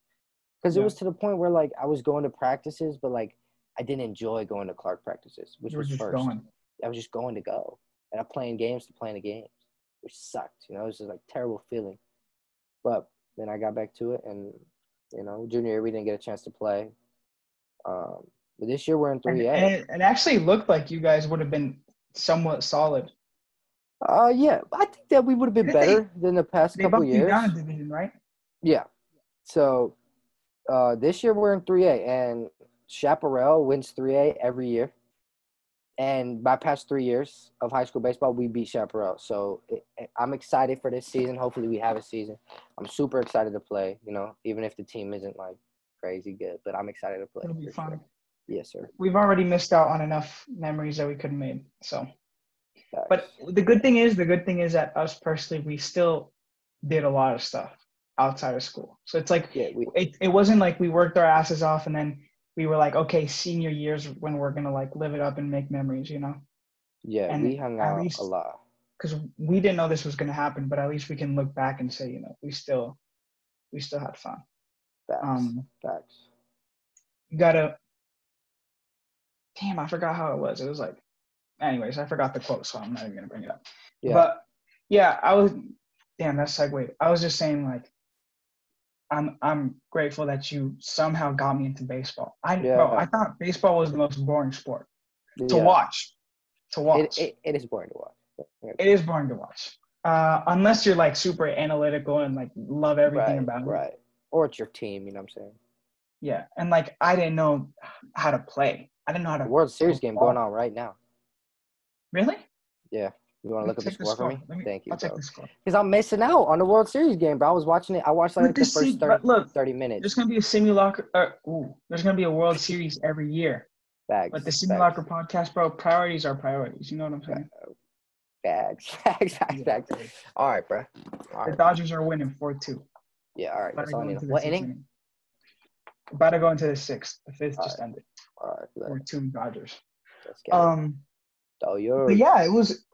Because Yeah. it was to the point where like I was going to practices, but like I didn't enjoy going to Clark practices, which was first. going. I was just going to go, and I'm playing games to playing the games, which sucked. You know, it was just like terrible feeling. But then I got back to it, and you know, junior year we didn't get a chance to play. Um, but this year we're in And, three and A. it, actually looked like you guys would have been somewhat solid. Uh, yeah, I think that we would have been Didn't they- better than the past They couple years. down a division, right? Yeah. So uh, this year we're in 3A, and Chaparral wins 3A every year. And by past three years of high school baseball, we beat Chaparral. So it, I'm excited for this season. Hopefully, we have a season. I'm super excited to play. You know, even if the team isn't like crazy good, but I'm excited to play. It'll be fun. sure. Yes, sir. We've already missed out on enough memories that we could have made. So, but the good thing is, the good thing is that us personally, we still did a lot of stuff outside of school. So it's like yeah, we it, it wasn't like we worked our asses off and then we were like, okay, senior years when we're gonna like live it up and make memories, you know? yeah and we hung out least- a lot. Because we didn't know this was gonna happen, but at least we can look back and say, you know, we still, we still had fun. Facts. Um, Facts. you gotta. Damn, I forgot how it was. It was like, anyways, I forgot the quote, so I'm not even gonna bring it up. Yeah. But yeah, I was. Damn, that's segued. I was just saying like. I'm I'm grateful that you somehow got me into baseball. I bro, Yeah. I thought baseball was the most boring sport to Yeah. watch. To watch, It, it, it is boring to watch. it is boring to watch. Uh, unless you're like super analytical and like love everything right, about it. right. Or it's your team. You know what I'm saying? Yeah, and like I didn't know how to play. I didn't know how to. World Series game going on right now. Really? Yeah. You want to look at the Check score for me? Let Thank you, I'll check bro. the score. Because I'm missing out on the World Series game, bro. I was watching it. I watched like But the first se- 30, look, 30 minutes. There's gonna be a simulacra. Uh, ooh, there's gonna be a World Series every year. Bags. But the simulacra podcast, bro, priorities are priorities. You know what I'm saying? Bags. Bags. Bags. Bags. All right, bro. All The right. Dodgers are winning four two. Yeah, all right. That's all I need. to- What sixth inning? About to go into the sixth. The fifth All just ended. All right. Four two Dodgers. let's get it. Um, Oh, yo. but yeah, it was.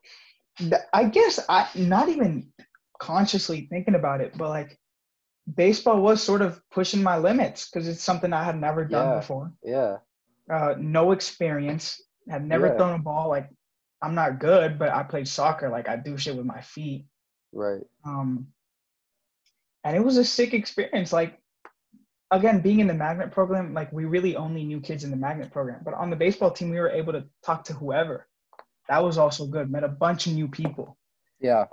I guess I not even consciously thinking about it, but like baseball was sort of pushing my limits because it's something I had never done Yeah. before. Yeah. Uh, no experience. Had never Yeah. thrown a ball. Like I'm not good, but I played soccer. Like I do shit with my feet. Right. Um, and it was a sick experience. Like again, being in the magnet program, like we really only knew kids in the magnet program. But on the baseball team, we were able to talk to whoever. That was also good. Met a bunch of new people. Yeah.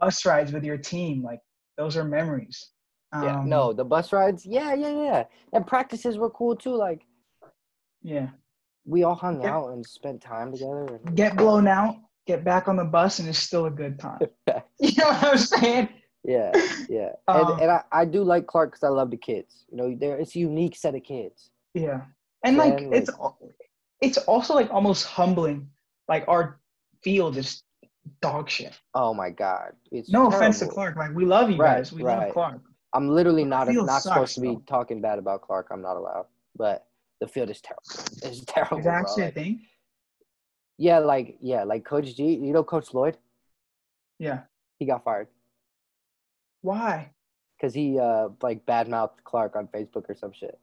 Bus rides with your team, like those are memories. Yeah. Um, no, the bus rides. Yeah, yeah, yeah. And practices were cool too. Like Yeah. we all hung Yeah. out and spent time together. And Get blown out, get back on the bus, and it's still a good time. You know what I'm saying? Yeah, yeah. Um, and and I, I do like Clark because I love the kids. You know, there it's a unique set of kids. Yeah. And like it's like- al- it's also like almost humbling. Like our field is dog shit. Oh my God, it's No offense to. Clark. Like we love you Right, guys. We right. love Clark. I'm literally not not supposed to be though. talking bad about Clark. I'm not allowed, but the field is terrible. It's terrible, Is bro. actually a Like, thing? yeah, like yeah, like Coach G. You know Coach Lloyd? Yeah. He got fired Why? because he uh like badmouthed Clark on Facebook or some shit.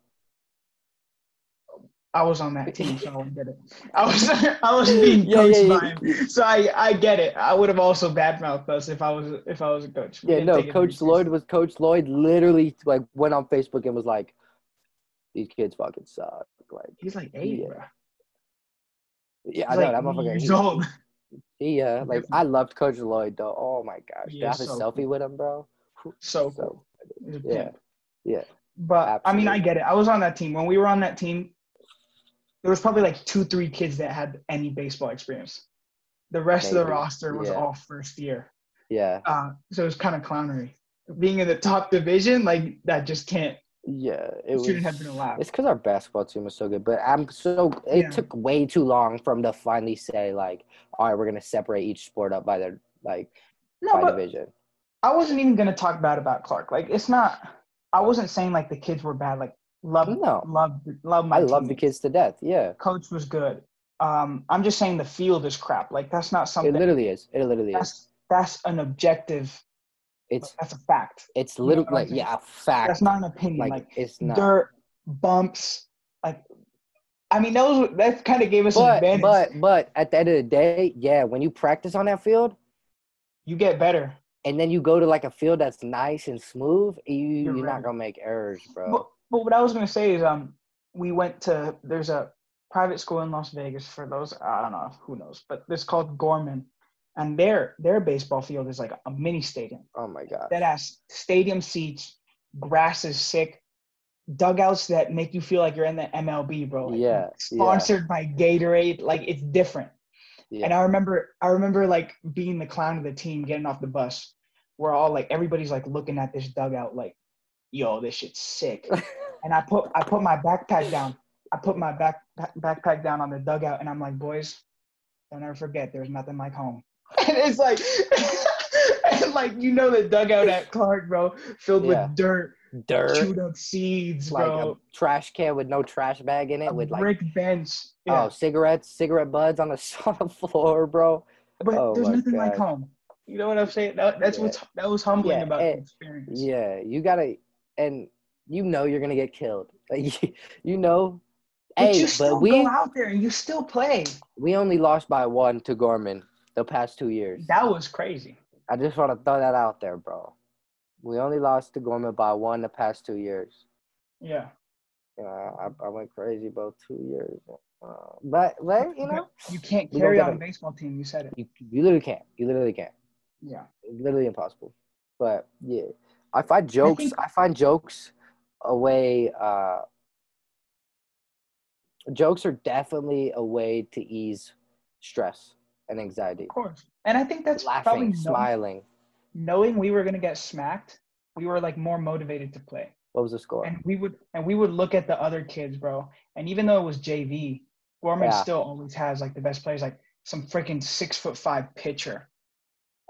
I was on that team, so I get it. I was I was being Yeah, coached yeah, by yeah. him, so I I get it. I would have also badmouthed us if I was if I was a coach. We Yeah, no, take it very Coach Lloyd was Coach Lloyd. Literally, like went on Facebook and was like, "These kids fucking suck." Like, He's like eight, Yeah. bro. yeah, I know like that motherfucker. years He, old. he uh, like I loved Coach Lloyd though. Oh my gosh, did I have is a selfie cool. with him, bro? So. So He's a yeah, yeah, But I mean, I get it. I was on that team. When we were on that team, there was probably like two, three kids that had any baseball experience. The rest of the roster was Yeah. all first year. yeah, Uh, so it was kind of clownery. Being in the top division, like that just can't yeah. It was. shouldn't have been allowed. It's because our basketball team was so good, but I'm so it Yeah. took way too long for them to finally say like, all right, we're gonna separate each sport up by their like No, by division. I wasn't even gonna talk bad about Clark. Like it's not. I wasn't saying like the kids were bad. Like love, No. love, love my. I love the kids to death. Yeah, Coach was good. Um, I'm just saying the field is crap. Like that's not something. it literally is. It literally is. that's that's an objective. It's That's a fact. it's literally what I'm like saying? yeah, a fact. That's not an opinion. like, Like, it's not. dirt, bumps, like I mean, that was that kind of gave us But advantage. but but at the end of the day, yeah, when you practice on that field you get better. and then you go to like a field that's nice and smooth, you You're you're, right. not gonna make errors, bro. But, but what I was gonna say is, um, we went to there's a private school in Las Vegas for those I don't know who knows, but it's called Gorman, and their their baseball field is like a mini stadium. oh my god. That has stadium seats, grass is sick, dugouts that make you feel like you're in the MLB, bro. Like, Yeah, yeah. Sponsored by Gatorade, like it's different. Yeah. And I remember, I remember like being the clown of the team, getting off the bus. We're all like, everybody's like looking at this dugout, like, yo, this shit's sick. and I put, I put my backpack down. I put my back backpack down on the dugout, and I'm like, boys, don't ever forget, there's nothing like home. And it's like, and like you know the dugout at Clark, bro, filled Yeah. with dirt, Dirt, chewed up seeds, like bro. a trash can with no trash bag in it, a with like brick bench. Oh, yeah. oh cigarettes, cigarette buds on the on the floor, bro. but oh there's nothing like home. You know what I'm saying? That, that's Yeah. what's that was humbling Yeah, about the experience. Yeah, you gotta, and you know you're gonna get killed. Like you know, But hey, you still but we go out there and you still play. we only lost by one to Gorman the past two years. That was crazy. I just want to throw that out there, bro. We only lost to Gorman by one the past two years. Yeah. You know, I, I went crazy about two years. Uh, but but you know, you can't carry on a baseball team. You said it. you, you literally can't. You literally can't. Yeah. It's literally impossible. But yeah, I find jokes. think- I, find jokes a way. Uh, jokes are definitely a way to ease stress and anxiety. Of course. And I think that's probably Laughing, knowing, smiling. knowing we were gonna get smacked. We were like more motivated to play, What was the score? and we would and we would look at the other kids, bro. And even though it was JV, Gorman Yeah. still always has like the best players, like some freaking six foot five pitcher,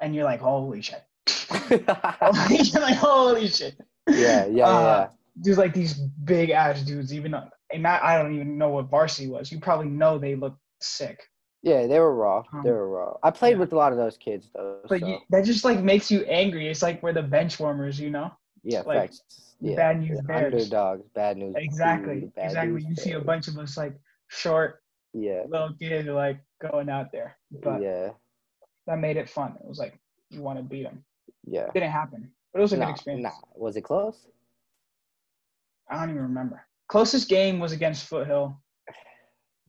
and you're like, holy shit. like, holy shit. yeah, yeah, yeah. Uh, There's like these big ass dudes, even though, and I, I don't even know what varsity was. You probably know they look sick, yeah, they were raw. They Um, were raw. I played yeah. with a lot of those kids though. but so, you, that just like makes you angry. It's like we're the bench warmers, you know? yeah, like, facts. Yeah, bad news yeah, bears. underdogs, bad news. Exactly, bad exactly. news You see a bunch of us like short Yeah, little kids like going out there, but yeah, that made it fun. It was like you want to beat them. Yeah. It didn't happen, but it was a Nah, good experience. nah. Was it close? I don't even remember. Closest game was against Foothill.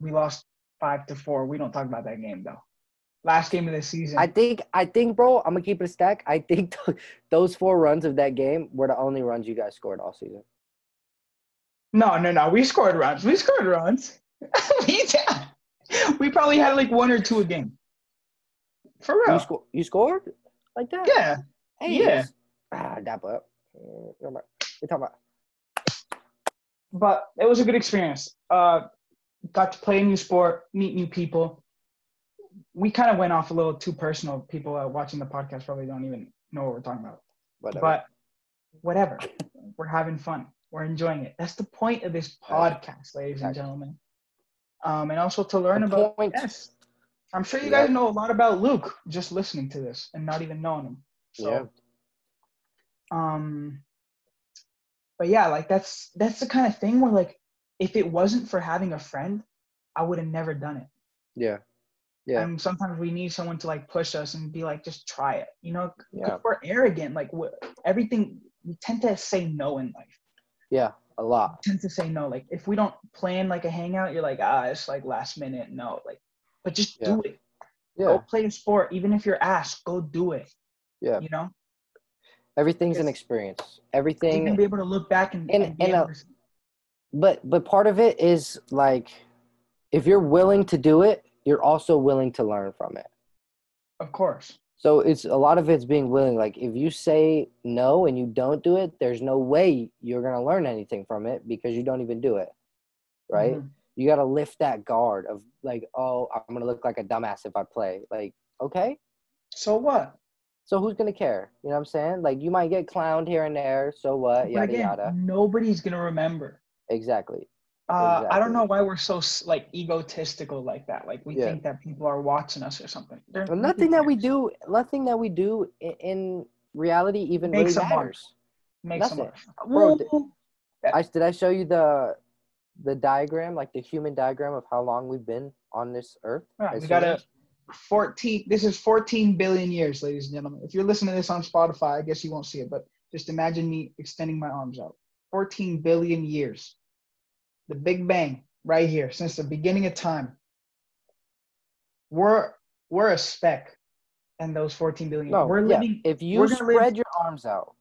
We lost five to four. We don't talk about that game though. Last game of the season. I think, I think, bro. I'm gonna keep it a stack. I think those four runs of that game were the only runs you guys scored all season. no, no, no. We scored runs. We scored runs. we, we probably had like one or two a game. For You real. sco- You scored like that? Yeah. Hey, yeah. Ah, that up. We talk about. But it was a good experience. Uh, got to play a new sport, meet new people. We kind of went off a little too personal. People uh, watching the podcast probably don't even know what we're talking about. Whatever. But whatever. we're having fun. We're enjoying it. That's the point of this podcast, ladies and gentlemen. Um, and also to learn The about point- yes. I'm sure you Yeah. guys know a lot about Luke just listening to this and not even knowing him. So yeah. um but yeah like that's that's the kind of thing where like if it wasn't for having a friend i would have never done it Yeah. Yeah. and sometimes we need someone to like push us and be like just try it you know, Yeah. we're arrogant like everything we tend to say no in life Yeah. A lot. we tend to say no like if we don't plan like a hangout you're like ah it's like last minute no like but just do it Yeah. go Yeah. play a sport even if you're asked go do it Yeah. you know Everything's an experience. you Everything. can be able to look back and, And- and and, able uh, but but part of it is like if you're willing to do it you're also willing to learn from it of course so it's a lot of it's being willing like if you say no and you don't do it there's no way you're going to learn anything from it because you don't even do it right Mhm. you got to lift that guard of like oh i'm going to look like a dumbass if i play like okay so what so who's going to care you know what i'm saying like you might get clowned here and there so what yada again, yada nobody's gonna remember. exactly Uh, I don't know why we're so like egotistical like that. Like we Yeah. think that people are watching us or something. They're- Well, nothing that we do, nothing that we do in, in reality even Makes really matters. makes nothing. Bro, Well, I did I show you the the diagram, like the human diagram of how long we've been on this earth? Right, we got a humans? 14 this is 14 billion years ladies and gentlemen if you're listening to this on spotify i guess you won't see it but just imagine me extending my arms out 14 billion years the big bang right here since the beginning of time we're we're a speck in those 14 billion No, we're yeah. living If you we're live- spread your arms out,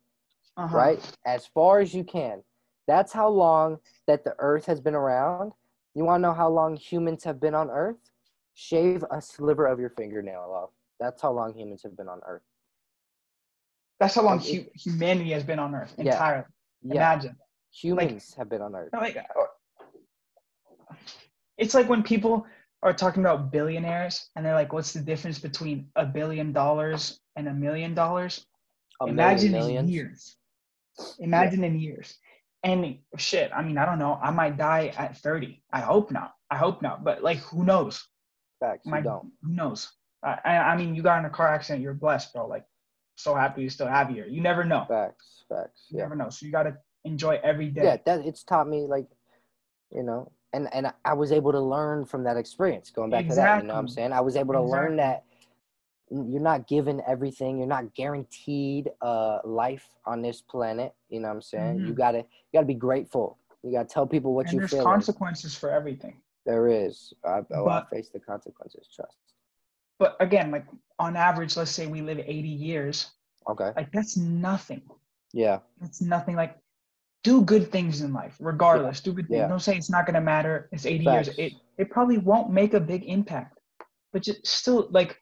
uh-huh. right, as far as you can, that's how long that the earth has been around. You want to know how long humans have been on earth? Shave a sliver of your fingernail off. That's how long humans have been on earth. that's how long hu- humanity has been on earth Yeah. entirely. Yeah, imagine. Humans have been on earth. like uh, it's like when people are talking about billionaires and they're like what's the difference between a billion dollars and a million dollars? A million imagine in years. Imagine in years. And shit i mean i don't know. I might die at 30 i hope not. I hope not. But like who knows Facts, you My, don't. who knows? I, I I mean you got in a car accident you're blessed bro. Like so happy you still have here. You never know. Facts, facts. you Yeah. never know. So you got to enjoy every day. Yeah that it's taught me like you know and and i was able to learn from that experience going back to that you know what i'm saying? I was able to learn that you're not given everything you're not guaranteed uh life on this planet you know what i'm saying? You Mhm. gotta you gotta be grateful. You gotta tell people what and you there's feel consequences for everything there is. I, oh, i face the consequences trust. But again like on average let's say we live 80 years okay. like that's nothing. Yeah. That's nothing like do good things in life regardless. Do good things. Yeah. don't say it's not going to matter. It's 80 Facts. years it it probably won't make a big impact. But just still like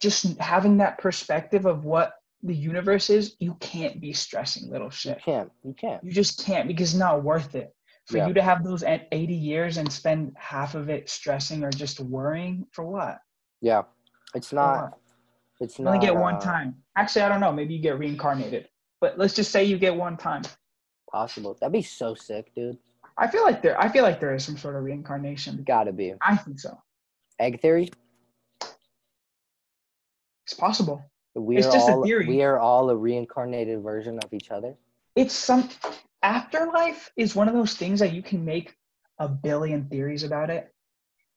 just having that perspective of what the universe is you can't be stressing little shit. you can't. You can't. You just can't because it's not worth it for Yeah. you to have those at 80 years and spend half of it stressing or just worrying for what yeah it's not it's you not only get one uh, time actually i don't know maybe you get reincarnated but let's just say you get one time possible that'd be so sick dude I feel like there. I feel like there is some sort of reincarnation. gotta be I think so. egg theory It's possible. We It's are just a all theory. we are all a reincarnated version of each other. It's some afterlife is one of those things that you can make a billion theories about it,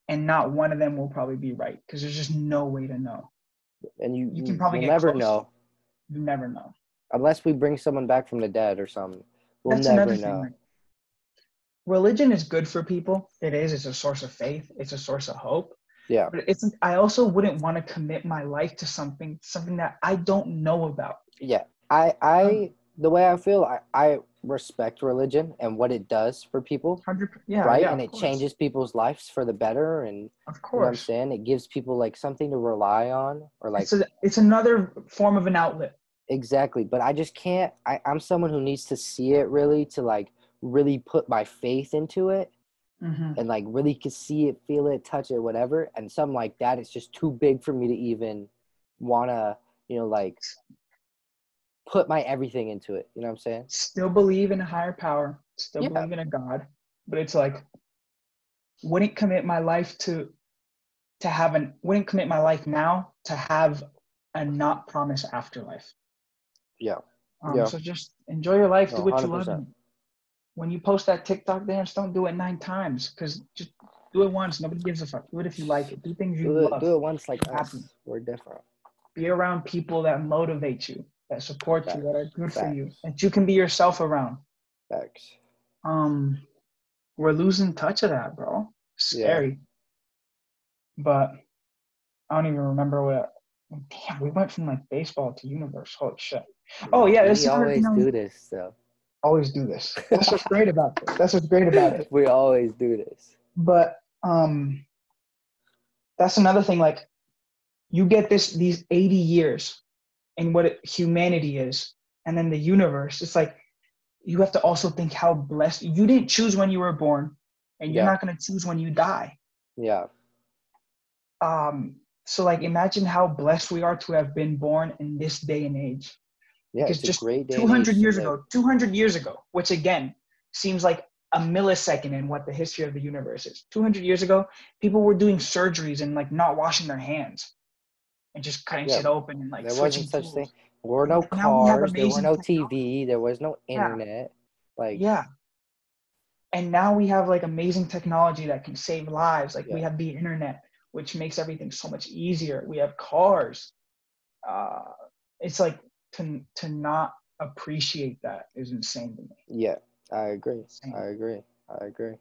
and not one of them will probably be right because there's just no way to know. And you, You can probably never close. know You never know. unless we bring someone back from the dead or something. We'll That's never know. thing. Religion is good for people. It is. It's a source of faith. It's a source of hope. Yeah. But it's. I also wouldn't want to commit my life to something something that I don't know about. Yeah. I Um, I the way I feel, I, I respect religion and what it does for people. Hundred. Yeah. right? yeah, and it course. changes people's lives for the better and you Of know what I'm course. saying? It gives people like something to rely on or like it's, a, it's another form of an outlet. Exactly, but I just can't. I, I'm someone who needs to see it really to like really put my faith into it hmm and like really can see it, feel it, touch it, whatever. And something like that, it's just too big for me to even wanna, you know, like put my everything into it. You know what I'm saying? Still believe in a higher power. Still Yeah. believe in a God. But it's like, wouldn't commit my life to to have an wouldn't commit my life now to have a not promise afterlife. Yeah. Um, Yeah. So just enjoy your life. Do what you love. 100%. When you post that TikTok dance, don't do it nine times because just do it once. Nobody gives a fuck. Do it if you like it. Do things you Do it, love. do it once like us. We're different. Be around people that motivate you, that support you, that are good for you, that you can be yourself around. Facts. Um, we're losing touch of that, bro. Yeah. Scary. But I don't even remember what. Damn, we went from like baseball to universe. Holy shit! Oh yeah, we this is another always do this though. Always do this. That's what's great about this. That's what's great about it. we always do this. But um, that's another thing. Like, you get this these eighty years, in what it, humanity is, and then the universe. It's like you have to also think how blessed you didn't choose when you were born, and you're Yeah. not going to choose when you die. Yeah. um so like imagine how blessed we are to have been born in this day and age Yeah. because just great day. 200 age years ago 200 years ago which again seems like a millisecond in what the history of the universe is 200 years ago people were doing surgeries and like not washing their hands and just cutting Yeah. shit open and like there switching wasn't such tools. thing. There were no Now we cars. There were no. TV. There was no Yeah. internet. Like yeah and now we have like amazing technology that can save lives. Like we have the internet, which makes everything so much easier. We have cars. Uh, it's like to to not appreciate that is insane to me. Yeah, I agree. I agree. I agree.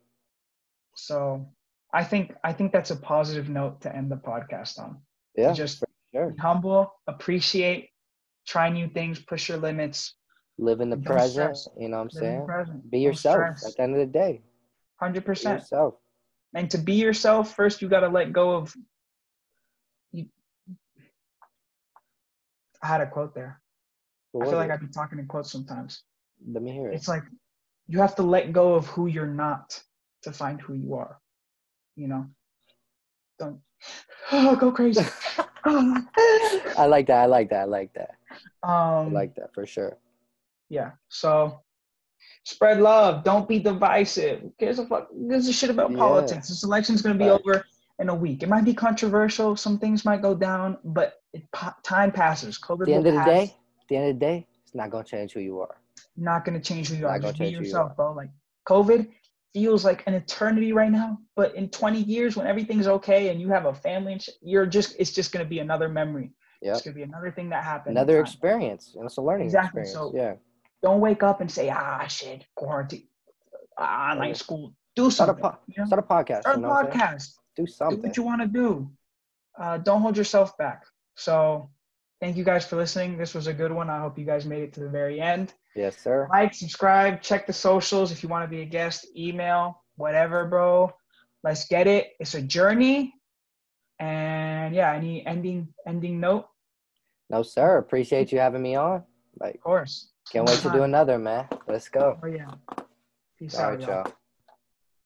So I think I think that's a positive note to end the podcast on. Yeah, just sure. be humble, appreciate, try new things, push your limits, Live in the Don't present. stress. You know what I'm live saying? Be yourself. At the end of the day, Hundred be percent. yourself. And to be yourself, first you got to let go of. You, I had a quote there. What I feel like? I've been talking in quotes sometimes. Let me hear it. It's like you have to let go of who you're not to find who you are. You know, don't oh, go crazy. I like that. I like that. I like that. I um, like that for sure. yeah. So spread love. Don't be divisive. Who cares a fuck? Who gives a shit about Yeah. politics? This election's gonna be Right. over in a week. It might be controversial. Some things might go down, but it, time passes. COVID At the end will of the pass. day, the end of the day, it's not gonna change who you are. Not gonna change who you Not are. Just be change you yourself, bro. Like COVID feels like an eternity right now, but in 20 years, when everything's okay and you have a family, and shit, you're just it's just gonna be another memory. Yep. It's gonna be another thing that happened. Another experience. And it's a learning Exactly, experience. so- yeah. Don't wake up and say, ah, shit, quarantine, ah, online Yeah. school. Do Start a something. po- you know? start a podcast. Start a you know what I'm saying? podcast. Do something Do something. what you want to do. Uh, don't hold yourself back. So, thank you guys for listening. This was a good one. I hope you guys made it to the very end. yes, sir. like, subscribe, check the socials if you want to be a guest, email, whatever, bro. Let's get it. It's a journey. And yeah, any ending ending note? No, sir. Appreciate you having me on. Like, Of course. can't wait to do another, man. Let's go. Oh yeah. Peace All out, right, y'all. y'all.